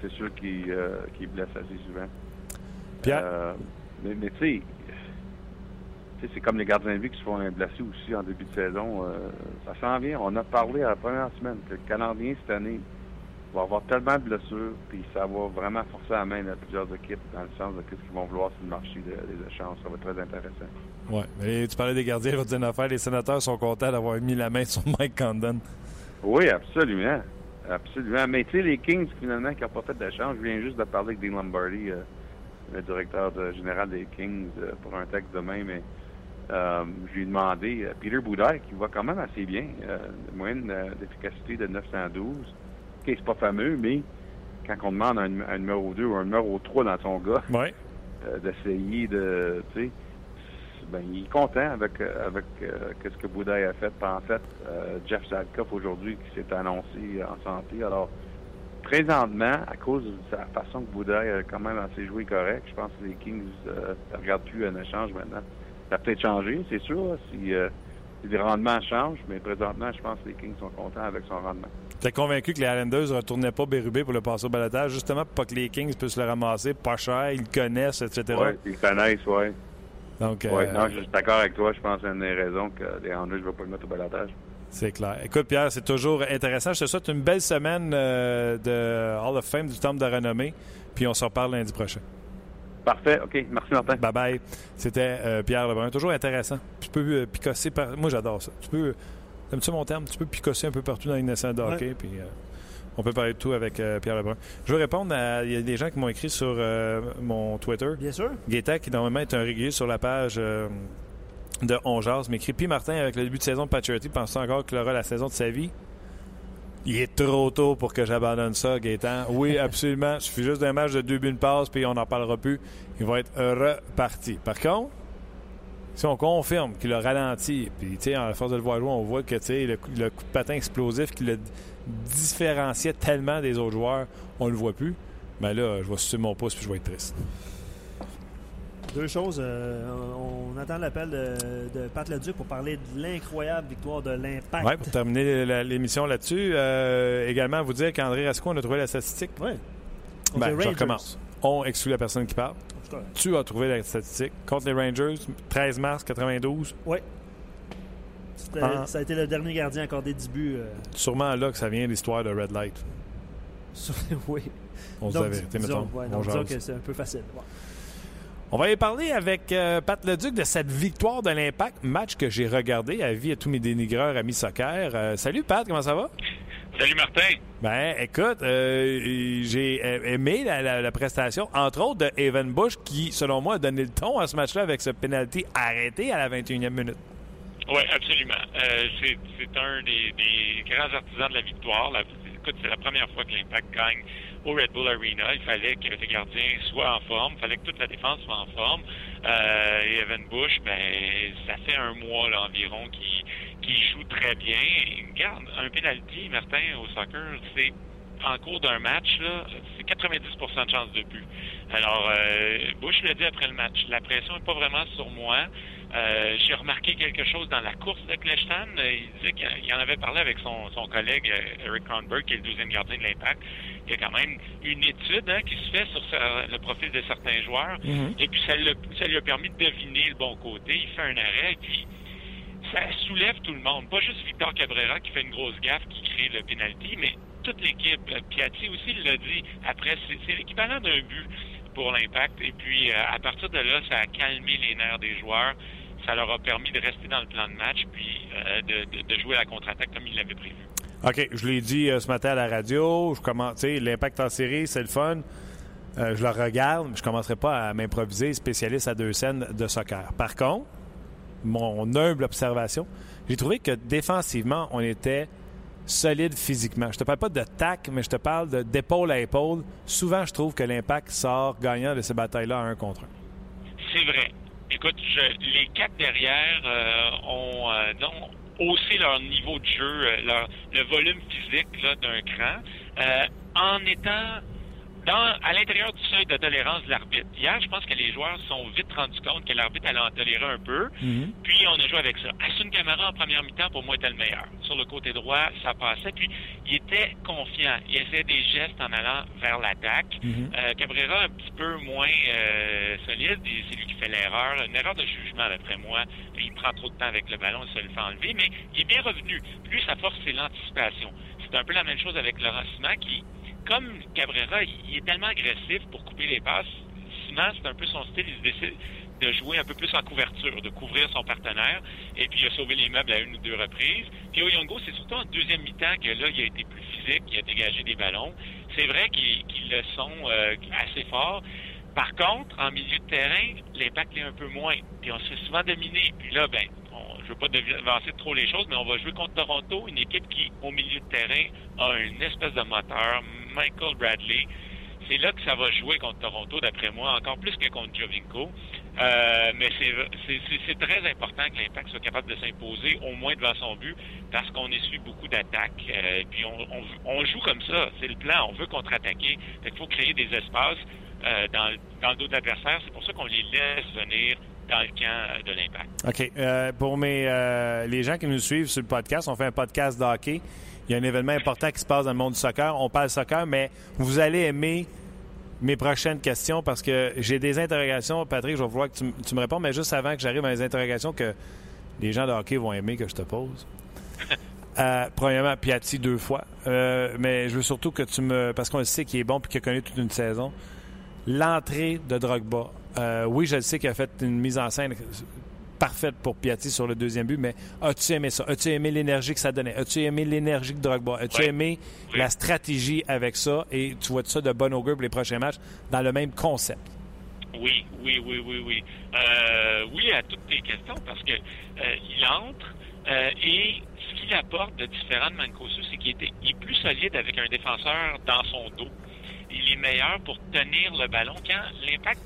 c'est sûr qu'il euh, qu'il blesse assez souvent. Pierre? Euh, mais mais tu sais, c'est comme les gardiens de but qui se font blesser aussi en début de saison. euh, ça s'en vient. On a parlé à la première semaine que le Canadien cette année va avoir tellement de blessures, puis ça va vraiment forcer la main à plusieurs équipes dans le sens de ce qu'ils vont vouloir sur le marché de- des échanges. Ça va être très intéressant. Ouais. Mais tu parlais des gardiens, je vais te dire une affaire. Les sénateurs sont contents d'avoir mis la main sur Mike Condon. Oui, absolument. Absolument. Mais tu sais, les Kings, finalement, qui n'ont pas fait d'échange, je viens juste de parler avec Dean Lombardi, euh, le directeur de- général des Kings, euh, pour un texte demain, mais euh, je lui ai demandé, euh, Peter Boudaille, qui va quand même assez bien, moyenne d'efficacité de 912. OK, c'est pas fameux, mais quand on demande un, un numéro 2 ou un numéro 3 dans son gars, Ouais. d'essayer de, tu sais, ben, il est content avec avec euh, qu'est-ce que Boudaille a fait. En fait, euh, Jeff Zadkoff aujourd'hui qui s'est annoncé en santé. Alors, présentement, à cause de la façon que Boudaille a quand même assez joué correct, je pense que les Kings euh, ne regardent plus un échange maintenant. Ça a peut-être changé, c'est sûr, là, si, euh, si les rendements changent, mais présentement, je pense que les Kings sont contents avec son rendement. T'es convaincu que les Islanders ne retournaient pas Bérubé pour le passer au balotage, justement pour pas que les Kings puissent le ramasser pas cher, ils le connaissent, etc. Ouais, ils connaissent, ouais. Donc, ouais. euh, Non, je suis d'accord avec toi. Je pense que c'est une des raisons que les Rangers ne veulent pas le mettre au balotage. C'est clair. Écoute, Pierre, c'est toujours intéressant. Je te souhaite une belle semaine euh, de Hall of Fame du Temple de renommée. Puis on se reparle lundi prochain. Parfait. OK. Merci, Martin. Bye bye. C'était euh, Pierre Lebrun. Toujours intéressant. Tu peux euh, picosser par. Moi, j'adore ça. Tu peux. T'aimes-tu mon terme? Tu peux picosser un peu partout dans une nationale de hockey. Puis euh, on peut parler de tout avec euh, Pierre Lebrun. Je veux répondre à. Il y a des gens qui m'ont écrit sur euh, mon Twitter. Bien sûr. Gaétan, qui normalement est un régulier sur la page euh, de On Jase, m'écrit Puis Martin, avec le début de saison de Paturity, penses encore qu'il aura la saison de sa vie? Il est trop tôt pour que j'abandonne ça, Gaétan. Oui, absolument. Il suffit juste d'un match de deux buts, une passe, puis on n'en parlera plus. Il va être reparti. Par contre, si on confirme qu'il a ralenti, puis à la force de le voir jouer, on voit que le, coup- le coup de patin explosif qui le différenciait tellement des autres joueurs, on le voit plus. Mais là, je vais sucer mon pouce puis je vais être triste. Deux choses. euh, on attend l'appel de, de Pat Leduc pour parler de l'incroyable victoire de l'Impact. Ouais, pour terminer l'émission là-dessus, euh, également vous dire qu'André Rasco, on a trouvé la statistique. Ouais. Ben, je recommence. On exclut la personne qui parle. Tu as trouvé la statistique. Contre les Rangers, 13 mars 92. Ouais. C'était- Ah. Ça a été le dernier gardien accordé 10 buts. euh, Sûrement là que ça vient l'histoire de Red Light. oui. On se la vérité, mettons. ouais, On donc, que c'est un peu facile. Ouais. On va y parler avec euh, Pat Leduc de cette victoire de l'Impact, match que j'ai regardé à vie à tous mes dénigreurs amis soccer. Euh, salut Pat, comment ça va? Salut Martin. Ben, écoute, euh, j'ai aimé la, la- la prestation, entre autres de Evan Bush, qui, selon moi, a donné le ton à ce match-là avec ce penalty arrêté à la 21e minute. Oui, absolument. Euh, c'est c'est un des, des grands artisans de la victoire. La- écoute, c'est la première fois que l'Impact gagne au Red Bull Arena. Il fallait que le gardien soit en forme. Il fallait que toute la défense soit en forme. Euh, et Evan Bush, ben, ça fait un mois là, environ qu'il qu'il joue très bien. Et regarde, un penalty, Martin, au soccer, c'est en cours d'un match, c'est 90% de chance de but. Alors, euh, Bush l'a dit après le match, la pression n'est pas vraiment sur moi. Euh, J'ai remarqué quelque chose dans la course de Kleshtan. Euh, Il disait qu'il il en avait parlé avec son, son collègue euh, Eric Kronberg, qui est le deuxième gardien de l'Impact. Il y a quand même une étude hein, qui se fait sur sa- le profil de certains joueurs. Et puis, ça, lui a permis de deviner le bon côté. Il fait un arrêt, et puis ça soulève tout le monde. Pas juste Victor Cabrera qui fait une grosse gaffe, qui crée le penalty, mais toute l'équipe. Piatti aussi l'a dit après, c'est c'est l'équivalent d'un but pour l'impact. Et puis, euh, à partir de là, ça a calmé les nerfs des joueurs. Ça leur a permis de rester dans le plan de match, puis euh, de, de- de jouer à la contre-attaque comme ils l'avaient prévu. OK, je l'ai dit euh, ce matin à la radio. Je commence, l'impact en série, c'est le fun. Euh, je le regarde, mais je ne commencerai pas à m'improviser spécialiste à deux scènes de soccer. Par contre, mon humble observation, j'ai trouvé que défensivement, on était solide physiquement. Je te parle pas de tac, mais je te parle de- d'épaule à épaule. Souvent, je trouve que l'impact sort gagnant de ces batailles-là un contre un. C'est vrai. Écoute, je- les quatre derrière euh, ont euh, haussé leur niveau de jeu, euh, leur, le volume physique d'un cran, en étant dans, à l'intérieur du seuil de tolérance de l'arbitre. Hier, je pense que les joueurs se sont vite rendus compte que l'arbitre allait en tolérer un peu. Puis on a joué avec ça. Asun Camara en première mi-temps, pour moi, était le meilleur. Sur le côté droit, ça passait. Puis il était confiant. Il essayait des gestes en allant vers l'attaque. Euh, Cabrera, un petit peu moins euh, solide. C'est lui qui fait l'erreur. Une erreur de jugement, d'après moi. Il prend trop de temps avec le ballon, il se le fait enlever. Mais il est bien revenu. Lui, sa force, c'est l'anticipation. C'est un peu la même chose avec Laurent Simon qui, comme Cabrera, il est tellement agressif pour couper les passes. Simon, c'est un peu son style. Il décide de jouer un peu plus en couverture, de couvrir son partenaire. Et puis, il a sauvé les meubles à une ou deux reprises. Puis, Oyongo, c'est surtout en deuxième mi-temps que là, il a été plus physique, il a dégagé des ballons. C'est vrai qu'ils le sont euh, assez forts. Par contre, en milieu de terrain, l'impact est un peu moins. Puis on se fait souvent dominer. Puis là, ben, on, je veux pas avancer trop les choses, mais on va jouer contre Toronto, une équipe qui, au milieu de terrain, a une espèce de moteur. Michael Bradley. C'est là que ça va jouer contre Toronto, d'après moi, encore plus que contre Jovinko. Euh, mais c'est très important que l'Impact soit capable de s'imposer, au moins devant son but, parce qu'on essuie beaucoup d'attaques. Euh, puis on, joue comme ça, c'est le plan, on veut contre-attaquer. Qu'il faut créer des espaces euh, dans, le- dos de l'adversaire. C'est pour ça qu'on les laisse venir dans le camp de l'Impact. OK. Pour mes, les gens qui nous suivent sur le podcast, on fait un podcast de hockey. Il y a un événement important qui se passe dans le monde du soccer. On parle soccer, mais vous allez aimer mes prochaines questions parce que j'ai des interrogations. Patrick, je vais vouloir que tu, me réponds, mais juste avant que j'arrive à les interrogations que les gens de hockey vont aimer que je te pose. Euh, premièrement, Piatti deux fois. Euh, mais je veux surtout que tu me. Parce qu'on le sait qu'il est bon et qu'il a connu toute une saison. L'entrée de Drogba. Euh, oui, je le sais qu'il a fait une mise en scène parfaite pour Piatti sur le deuxième but, mais as-tu aimé ça? As-tu aimé l'énergie que ça donnait? As-tu aimé l'énergie de Drogba? As-tu Oui. aimé Oui. la stratégie avec ça? Et tu vois ça de bon augure pour les prochains matchs dans le même concept? Oui, oui, oui, oui, oui. Euh, oui à toutes tes questions parce que euh, il entre euh, et ce qu'il apporte de différent de Mancosu, c'est qu'il il est plus solide avec un défenseur dans son dos. Il est meilleur pour tenir le ballon quand l'impact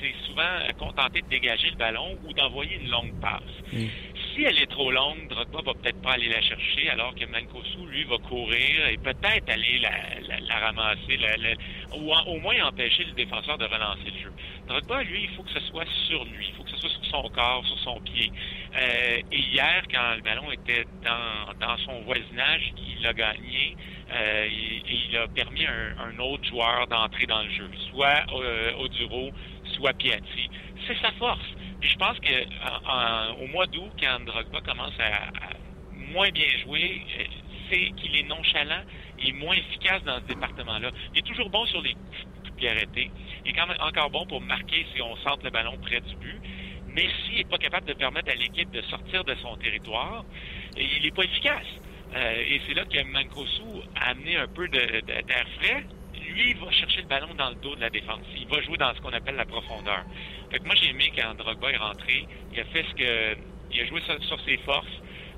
c'est souvent contenté de dégager le ballon ou d'envoyer une longue passe. Si elle est trop longue, Drogba va peut-être pas aller la chercher, alors que Mancosu, lui, va courir et peut-être aller la, la- la ramasser, la- ou en- au moins empêcher le défenseur de relancer le jeu. Drogba, lui, il faut que ce soit sur lui, il faut que ce soit sur son corps, sur son pied. Euh, et hier, quand le ballon était dans, dans son voisinage, il a gagné euh, et, et il a permis à un, un autre joueur d'entrer dans le jeu, soit euh, Oduro, soit Piatti. C'est sa force. Puis je pense que au mois d'août, quand Drogba commence à, moins bien jouer, c'est qu'il est nonchalant et moins efficace dans ce département-là. Il est toujours bon sur les coups de arrêtés. Il est quand même encore bon pour marquer si on centre le ballon près du but. Mais s'il n'est pas capable de permettre à l'équipe de sortir de son territoire, il n'est pas efficace. Euh, et c'est là que Mancosu a amené un peu d'air frais. Lui, il va chercher le ballon dans le dos de la défense. Il va jouer dans ce qu'on appelle la profondeur. Fait que moi, j'ai aimé quand Drogba est rentré, il a fait ce que... Il a joué sur, sur ses forces.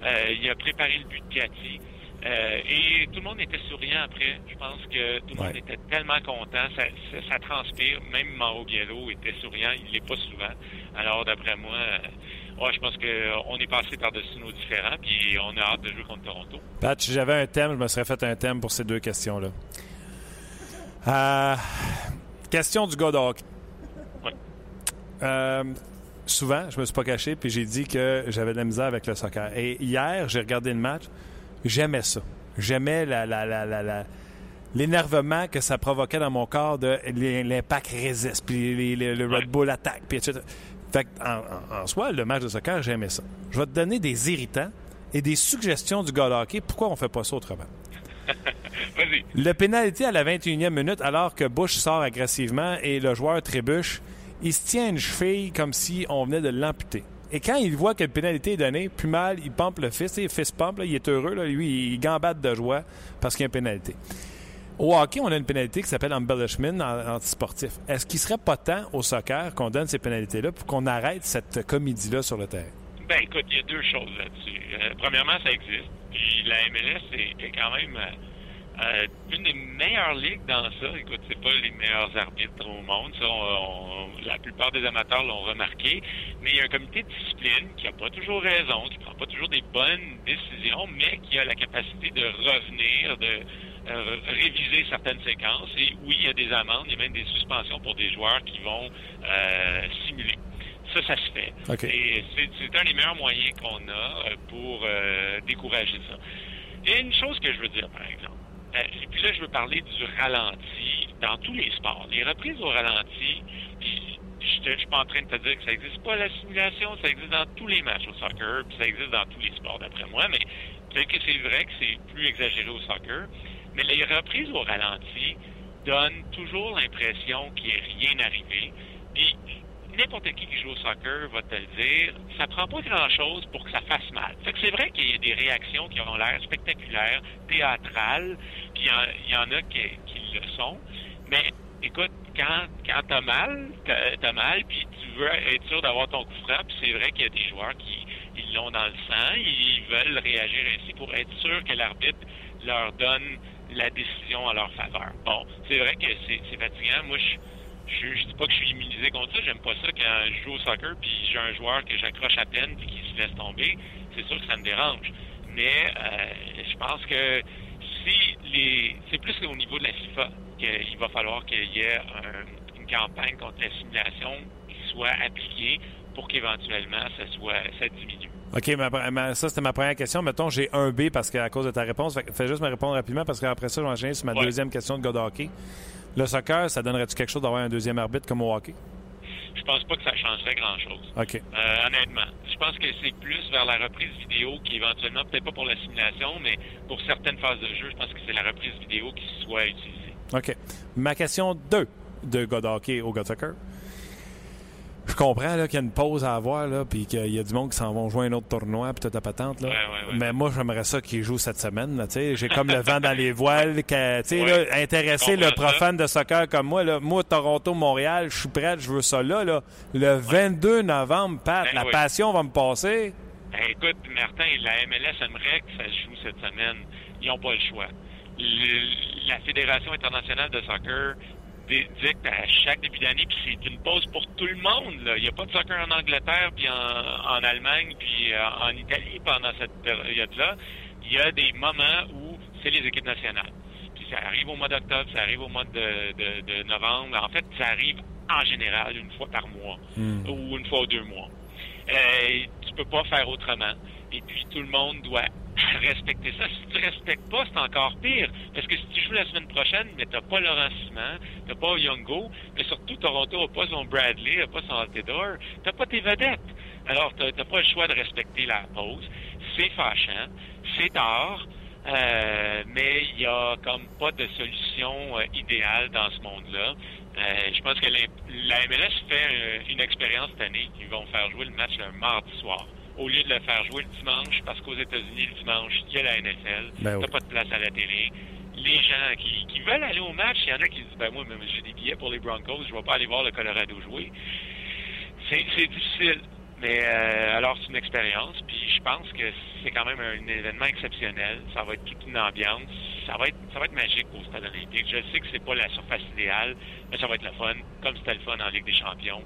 Euh, il a préparé le but de Piatti. Euh, et tout le monde était souriant après. Je pense que tout le monde Ouais. était tellement content. Ça, ça, ça transpire. Même Mauro Biello était souriant. Il l'est pas souvent. Alors, d'après moi, euh, ouais, je pense qu'on est passé par-dessus nos différents. Puis on a hâte de jouer contre Toronto. Pat, si j'avais un thème, je me serais fait un thème pour ces deux questions-là. Euh, question du gars de hockey. Ouais. Euh, souvent, je me suis pas caché, puis j'ai dit que j'avais de la misère avec le soccer. Et hier, j'ai regardé le match, j'aimais ça. J'aimais la, la, la, la, la- l'énervement que ça provoquait dans mon corps de l'impact résiste, puis les- les- le Red Bull attaque, puis etc. Fait que, en, en- en soi, le match de soccer, j'aimais ça. Je vais te donner des irritants et des suggestions du gars de hockey. Pourquoi on fait pas ça autrement? Vas-y. Le pénalité à la 21e minute, alors que Bush sort agressivement et le joueur trébuche, il se tient une cheville comme si on venait de l'amputer. Et quand il voit que le pénalité est donné, plus mal, il pompe le fils, il fist pump, là, il est heureux, là, lui, il gambade de joie parce qu'il y a une pénalité. Au hockey, on a une pénalité qui s'appelle embellishment en- antisportif. Est-ce qu'il serait pas temps au soccer qu'on donne ces pénalités-là pour qu'on arrête cette comédie-là sur le terrain? Ben écoute, il y a deux choses là-dessus. Euh, premièrement, ça existe. La MLS est, quand même euh, euh, une des meilleures ligues dans ça. Écoute, c'est pas les meilleurs arbitres au monde. Ça, on- la plupart des amateurs l'ont remarqué. Mais il y a un comité de discipline qui a pas toujours raison, qui prend pas toujours des bonnes décisions, mais qui a la capacité de revenir, de euh, réviser certaines séquences. Et oui, il y a des amendes, il y a même des suspensions pour des joueurs qui vont simuler. Ça, ça se fait. OK. Et c'est c'est un des meilleurs moyens qu'on a euh, pour euh, décourager ça. Et une chose que je veux dire, par exemple, euh, et puis là, je veux parler du ralenti dans tous les sports. Les reprises au ralenti, puis je ne suis pas en train de te dire que ça n'existe pas la simulation, ça existe dans tous les matchs au soccer, puis ça existe dans tous les sports, d'après moi, mais peut-être que c'est vrai que c'est plus exagéré au soccer, mais les reprises au ralenti donnent toujours l'impression qu'il n'est rien arrivé. Puis n'importe qui qui joue au soccer va te le dire, ça prend pas grand-chose pour que ça fasse mal. Fait que c'est vrai qu'il y a des réactions qui ont l'air spectaculaires, théâtrales, puis il y en- en a qui, le sont, mais écoute, quand, quand t'as mal, t'as t'as mal, puis tu veux être sûr d'avoir ton coup franc, puis c'est vrai qu'il y a des joueurs qui ils l'ont dans le sang, ils veulent réagir ainsi pour être sûr que l'arbitre leur donne la décision à leur faveur. Bon, c'est vrai que c'est fatigant. Moi, je je, je dis pas que je suis immunisé contre ça. J'aime pas ça quand je joue au soccer puis j'ai un joueur que j'accroche à peine puis qui se laisse tomber. C'est sûr que ça me dérange. Mais euh, je pense que si les, c'est plus au niveau de la FIFA qu'il va falloir qu'il y ait un- une campagne contre la simulation qui soit appliquée pour qu'éventuellement ça soit ça diminue. OK, ma- ma- ça, c'était ma première question. Mettons, j'ai un B parce que à cause de ta réponse. Fait, fais juste me répondre rapidement parce qu'après ça, je vais enchaîner sur ma Ouais. deuxième question de hockey. Le soccer, ça donnerait-tu quelque chose d'avoir un deuxième arbitre comme au hockey? Je pense pas que ça changerait grand chose. OK. Euh, honnêtement. Je pense que c'est plus vers la reprise vidéo qui éventuellement, peut-être pas pour la simulation, mais pour certaines phases de jeu, je pense que c'est la reprise vidéo qui soit utilisée. OK. Ma question 2 de de hockey au de soccer. Je comprends là, qu'il y a une pause à avoir, là, puis qu'il y a du monde qui s'en vont jouer un autre tournoi, puis toute ta patente. Là. Ouais, ouais, ouais. Mais moi, j'aimerais ça qu'ils jouent cette semaine. là. J'ai comme le vent dans les voiles. que, tu sais, Ouais. là, intéresser le profane de soccer comme moi. Là. Moi, Toronto, Montréal, je suis prêt, je veux ça là. là. Le 22 novembre, Pat, Ben la oui. passion va me passer. Ben, écoute, Martin, la MLS aimerait que ça se joue cette semaine. Ils n'ont pas le choix. Le- la Fédération internationale de soccer dicte à chaque début d'année, puis c'est une pause pour tout le monde. là. Il n'y a pas de soccer en Angleterre, puis en, en Allemagne, puis euh, en Italie pendant cette période-là. Il y a des moments où c'est les équipes nationales. Puis ça arrive au mois d'octobre, ça arrive au mois de, de- de novembre. En fait, ça arrive en général une fois par mois ou une fois ou deux mois. Euh, tu peux pas faire autrement. Et puis tout le monde doit respecter ça. Si tu respectes pas, c'est encore pire. Parce que si tu joues la semaine prochaine, mais t'as pas Laurent Simon, t'as pas Youngo, mais surtout Toronto a pas son Bradley, a pas son Altidore, t'as pas tes vedettes. Alors t'as pas le choix de respecter la pause. C'est fâchant, c'est tard. euh, mais il y a comme pas de solution euh, idéale dans ce monde-là. Euh, je pense que la, MLS fait une expérience cette année. Ils vont faire jouer le match un mardi soir au lieu de le faire jouer le dimanche, parce qu'aux États-Unis, le dimanche, il y a la NFL, Ben t'as oui. pas de place à la télé. Les gens qui, qui veulent aller au match, il y en a qui disent, ben moi, j'ai des billets pour les Broncos, je vais pas aller voir le Colorado jouer. C'est c'est difficile. Mais euh, alors, c'est une expérience, puis je pense que c'est quand même un événement exceptionnel. Ça va être toute une ambiance. Ça va être, ça va être magique au Stade olympique. Je sais que c'est pas la surface idéale, mais ça va être le fun, comme c'était le fun en Ligue des champions.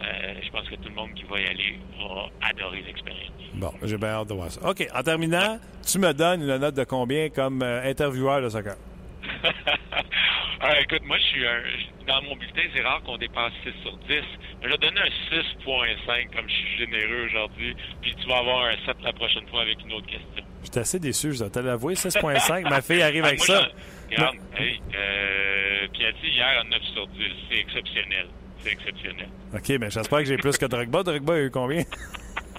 Euh, je pense que tout le monde qui va y aller va adorer l'expérience. Bon, j'ai bien hâte de voir ça. OK, en terminant, tu me donnes une note de combien comme euh, intervieweur de soccer? Ah, écoute, moi, je suis un, dans mon bulletin, c'est rare qu'on dépasse 6 sur 10. Mais je vais donner un 6.5 comme je suis généreux aujourd'hui. Puis tu vas avoir un 7 la prochaine fois avec une autre question. J'étais assez déçu, je dois te l'avouer. 6.5, ma fille arrive Ah, avec moi, ça. Regarde, hey, euh, Piatti hier à 9 sur 10. C'est exceptionnel. C'est exceptionnel. OK, mais j'espère que j'ai plus que Drogba. Drogba a eu combien?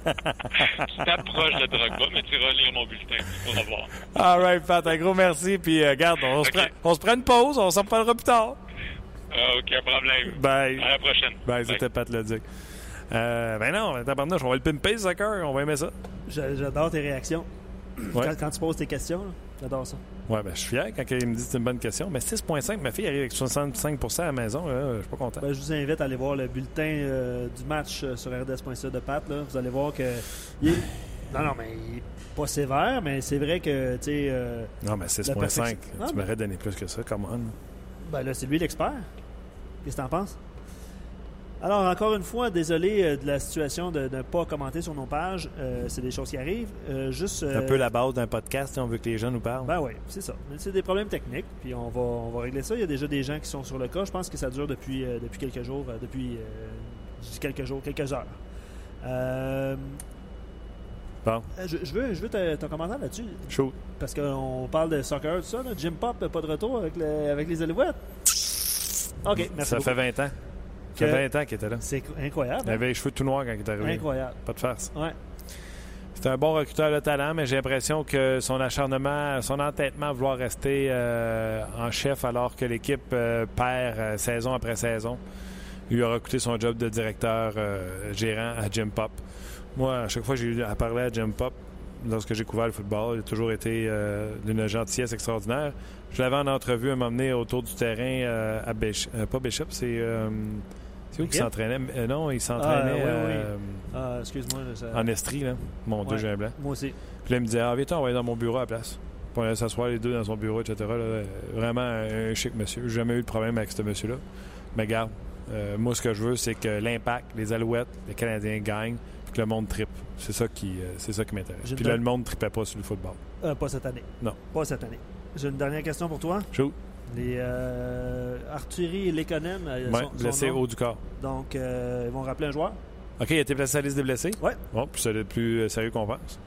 Tu t'approches de Drogba, mais tu iras lire mon bulletin. On va voir. All right, Pat, un gros merci. Puis, euh, regarde, on, se prend, on se prend une pause. On s'en reparlera plus tard. Ah, aucun problème. Bye. À la prochaine. Ben, Bye. c'était Pat Leduc. Euh, ben non, tabarnouche, on va le pimper, ce soccer. On va aimer ça. J'a- J'adore tes réactions. Ouais. Quand, quand tu poses tes questions, là, j'adore ça. Ouais, ben, je suis fier quand il me dit que c'est une bonne question. Mais 6,5, ma fille arrive avec 65% à la maison. là, je suis pas content. Ben, je vous invite à aller voir le bulletin euh, du match euh, sur rds.ca de Pat. Là. Vous allez voir que. il est- Non, non, mais il est pas sévère, mais c'est vrai que, tu sais. euh, non, mais 6,5, perfection. Ah, tu m'aurais donné plus que ça. Come on. Ben là, c'est lui l'expert. Qu'est-ce que t'en penses? Alors, encore une fois, désolé euh, de la situation de ne pas commenter sur nos pages. Euh, c'est des choses qui arrivent. Euh, juste. C'est un peu la base d'un podcast si on veut que les gens nous parlent. Ben oui, c'est ça. Mais C'est des problèmes techniques, puis on va, on va régler ça. Il y a déjà des gens qui sont sur le cas. Je pense que ça dure depuis, depuis quelques jours, depuis quelques jours, quelques heures. Euh, Bon, je, je veux, je veux ton commentaire là-dessus, chaud. parce qu'on parle de soccer, tout ça. Là. Jim Pop, pas de retour avec, le- avec les Alouettes. OK, merci Ça beaucoup. fait 20 ans. Ça fait 20 ans qu'il était là. C'est incroyable. Il avait les cheveux tout noirs quand il est arrivé. Incroyable. Pas de farce. Ouais. C'est un bon recruteur de talent, mais j'ai l'impression que son acharnement, son entêtement à vouloir rester euh, en chef alors que l'équipe euh, perd euh, saison après saison, lui aura coûté son job de directeur gérant à Jim Pop. Moi, à chaque fois que j'ai eu à parler à Jim Pop, lorsque j'ai couvert le football, il a toujours été d'une gentillesse extraordinaire. Je l'avais en entrevue à m'emmener autour du terrain à Bishop. pas Bishop, c'est. C'est où qu'il s'entraînait? Euh, non, il s'entraînait Ah, oui, oui. euh, Ah, excuse-moi. ça- en Estrie, là. Mon Dieu, j'ai un blanc. Moi aussi. Puis là, il me disait, ah, viens on va aller dans mon bureau à la place. Puis on allait s'asseoir les deux dans son bureau, etc. là. Vraiment un, chic monsieur. J'ai jamais eu de problème avec ce monsieur-là. Mais garde, euh, moi, ce que je veux, c'est que l'impact, les Alouettes, les Canadiens gagnent, puis que le monde tripe. C'est ça qui, euh, c'est ça qui m'intéresse. Puis là, le monde ne tripait pas sur le football. Euh, pas cette année. Non. Pas cette année. J'ai une dernière question pour toi. Shoot. Les euh, Arthurie et Lekonen euh, Ouais, sont, sont blessé non. haut du corps. Donc, euh, ils vont rappeler un joueur. OK, il a été placé à la liste des blessés? Ouais. Bon, puis c'est le plus euh, sérieux qu'on pense.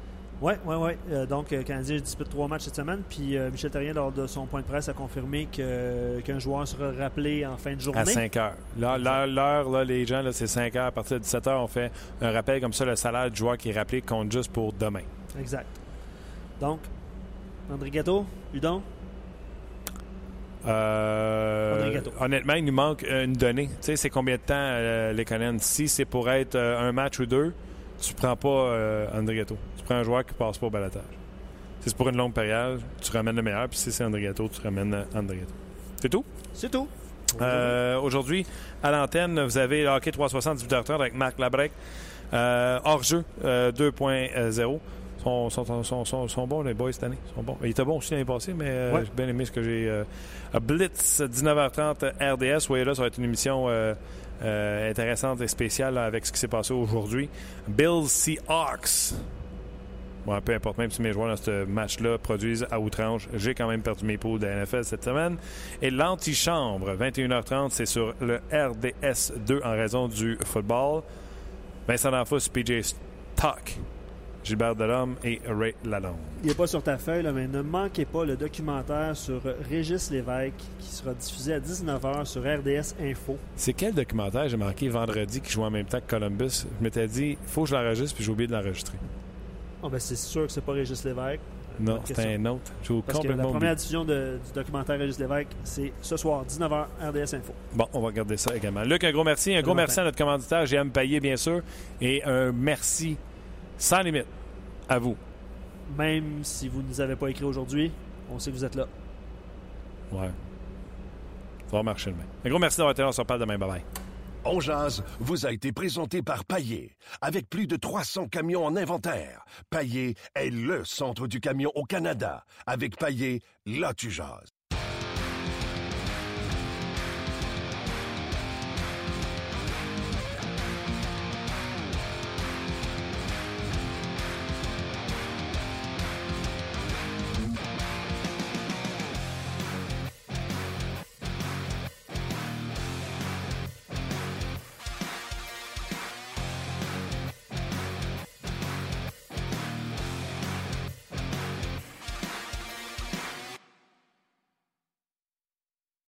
Oui, oui, oui. donc, euh, Canadien dispute trois matchs cette semaine. Puis, euh, Michel Terrien, lors de son point de presse, a confirmé qu'un joueur sera rappelé en fin de journée. À 5 heures. L'heure, les gens, c'est 5 heures. À partir de 17 heures, on fait un rappel comme ça. Le salaire du joueur qui est rappelé compte juste pour demain. Exact. Donc, André Gatto, Udon, Euh, honnêtement, il nous manque une donnée. Tu sais, c'est combien de temps euh, les Conan? Si c'est pour être euh, un match ou deux, tu prends pas André Gatto. Tu prends un joueur qui passe pas au balatage. Si c'est pour une longue période, tu ramènes le meilleur. Puis si c'est André Gatto, tu ramènes André Gatto. C'est tout? c'est tout. Aujourd'hui, à l'antenne, vous avez le hockey 360 18h30 avec Marc Labrec. Hors-jeu euh, 2.0. Sont, sont, sont, sont, sont bons, les boys, cette année. Sont bons. Il était bon aussi l'année passée, mais euh, Ouais. j'ai bien aimé ce que j'ai. euh, Blitz, 19h30 RDS. Soyez là, ça va être une émission euh, euh, intéressante et spéciale là, avec ce qui s'est passé aujourd'hui. Bill Seahawks. Bon, peu importe, même si mes joueurs dans ce match-là produisent à outrance, j'ai quand même perdu mes poules de la NFL cette semaine. Et l'antichambre, 21h30, c'est sur le RDS 2 en raison du football. Vincent D'Anfos, PJ Stock, Gilbert Delhomme et Ray Lalonde. Il n'est pas sur ta feuille, là, mais ne manquez pas le documentaire sur Régis Lévesque qui sera diffusé à 19h sur RDS Info. C'est quel documentaire j'ai marqué vendredi qui joue en même temps que Columbus? Je m'étais dit, il faut que je l'enregistre, puis j'ai oublié de l'enregistrer. Ah, ben, c'est sûr que c'est pas Régis Lévesque. Non, question. un autre. J'ai Parce que la première diffusion de- du documentaire Régis Lévesque, c'est ce soir, 19h, RDS Info. Bon, on va regarder ça également. Luc, un gros merci. Un gros merci à notre commanditaire, GM Payet, bien sûr. Et un merci Sans limite. À vous. Même si vous ne nous avez pas écrit aujourd'hui, on sait que vous êtes là. Ouais. Ça va marcher demain. Un gros merci d'avoir été là. On se reparle demain. Bye bye. On jase vous a été présenté par Paillé. Avec plus de 300 camions en inventaire, Paillé est le centre du camion au Canada. Avec Paillé, là tu jases.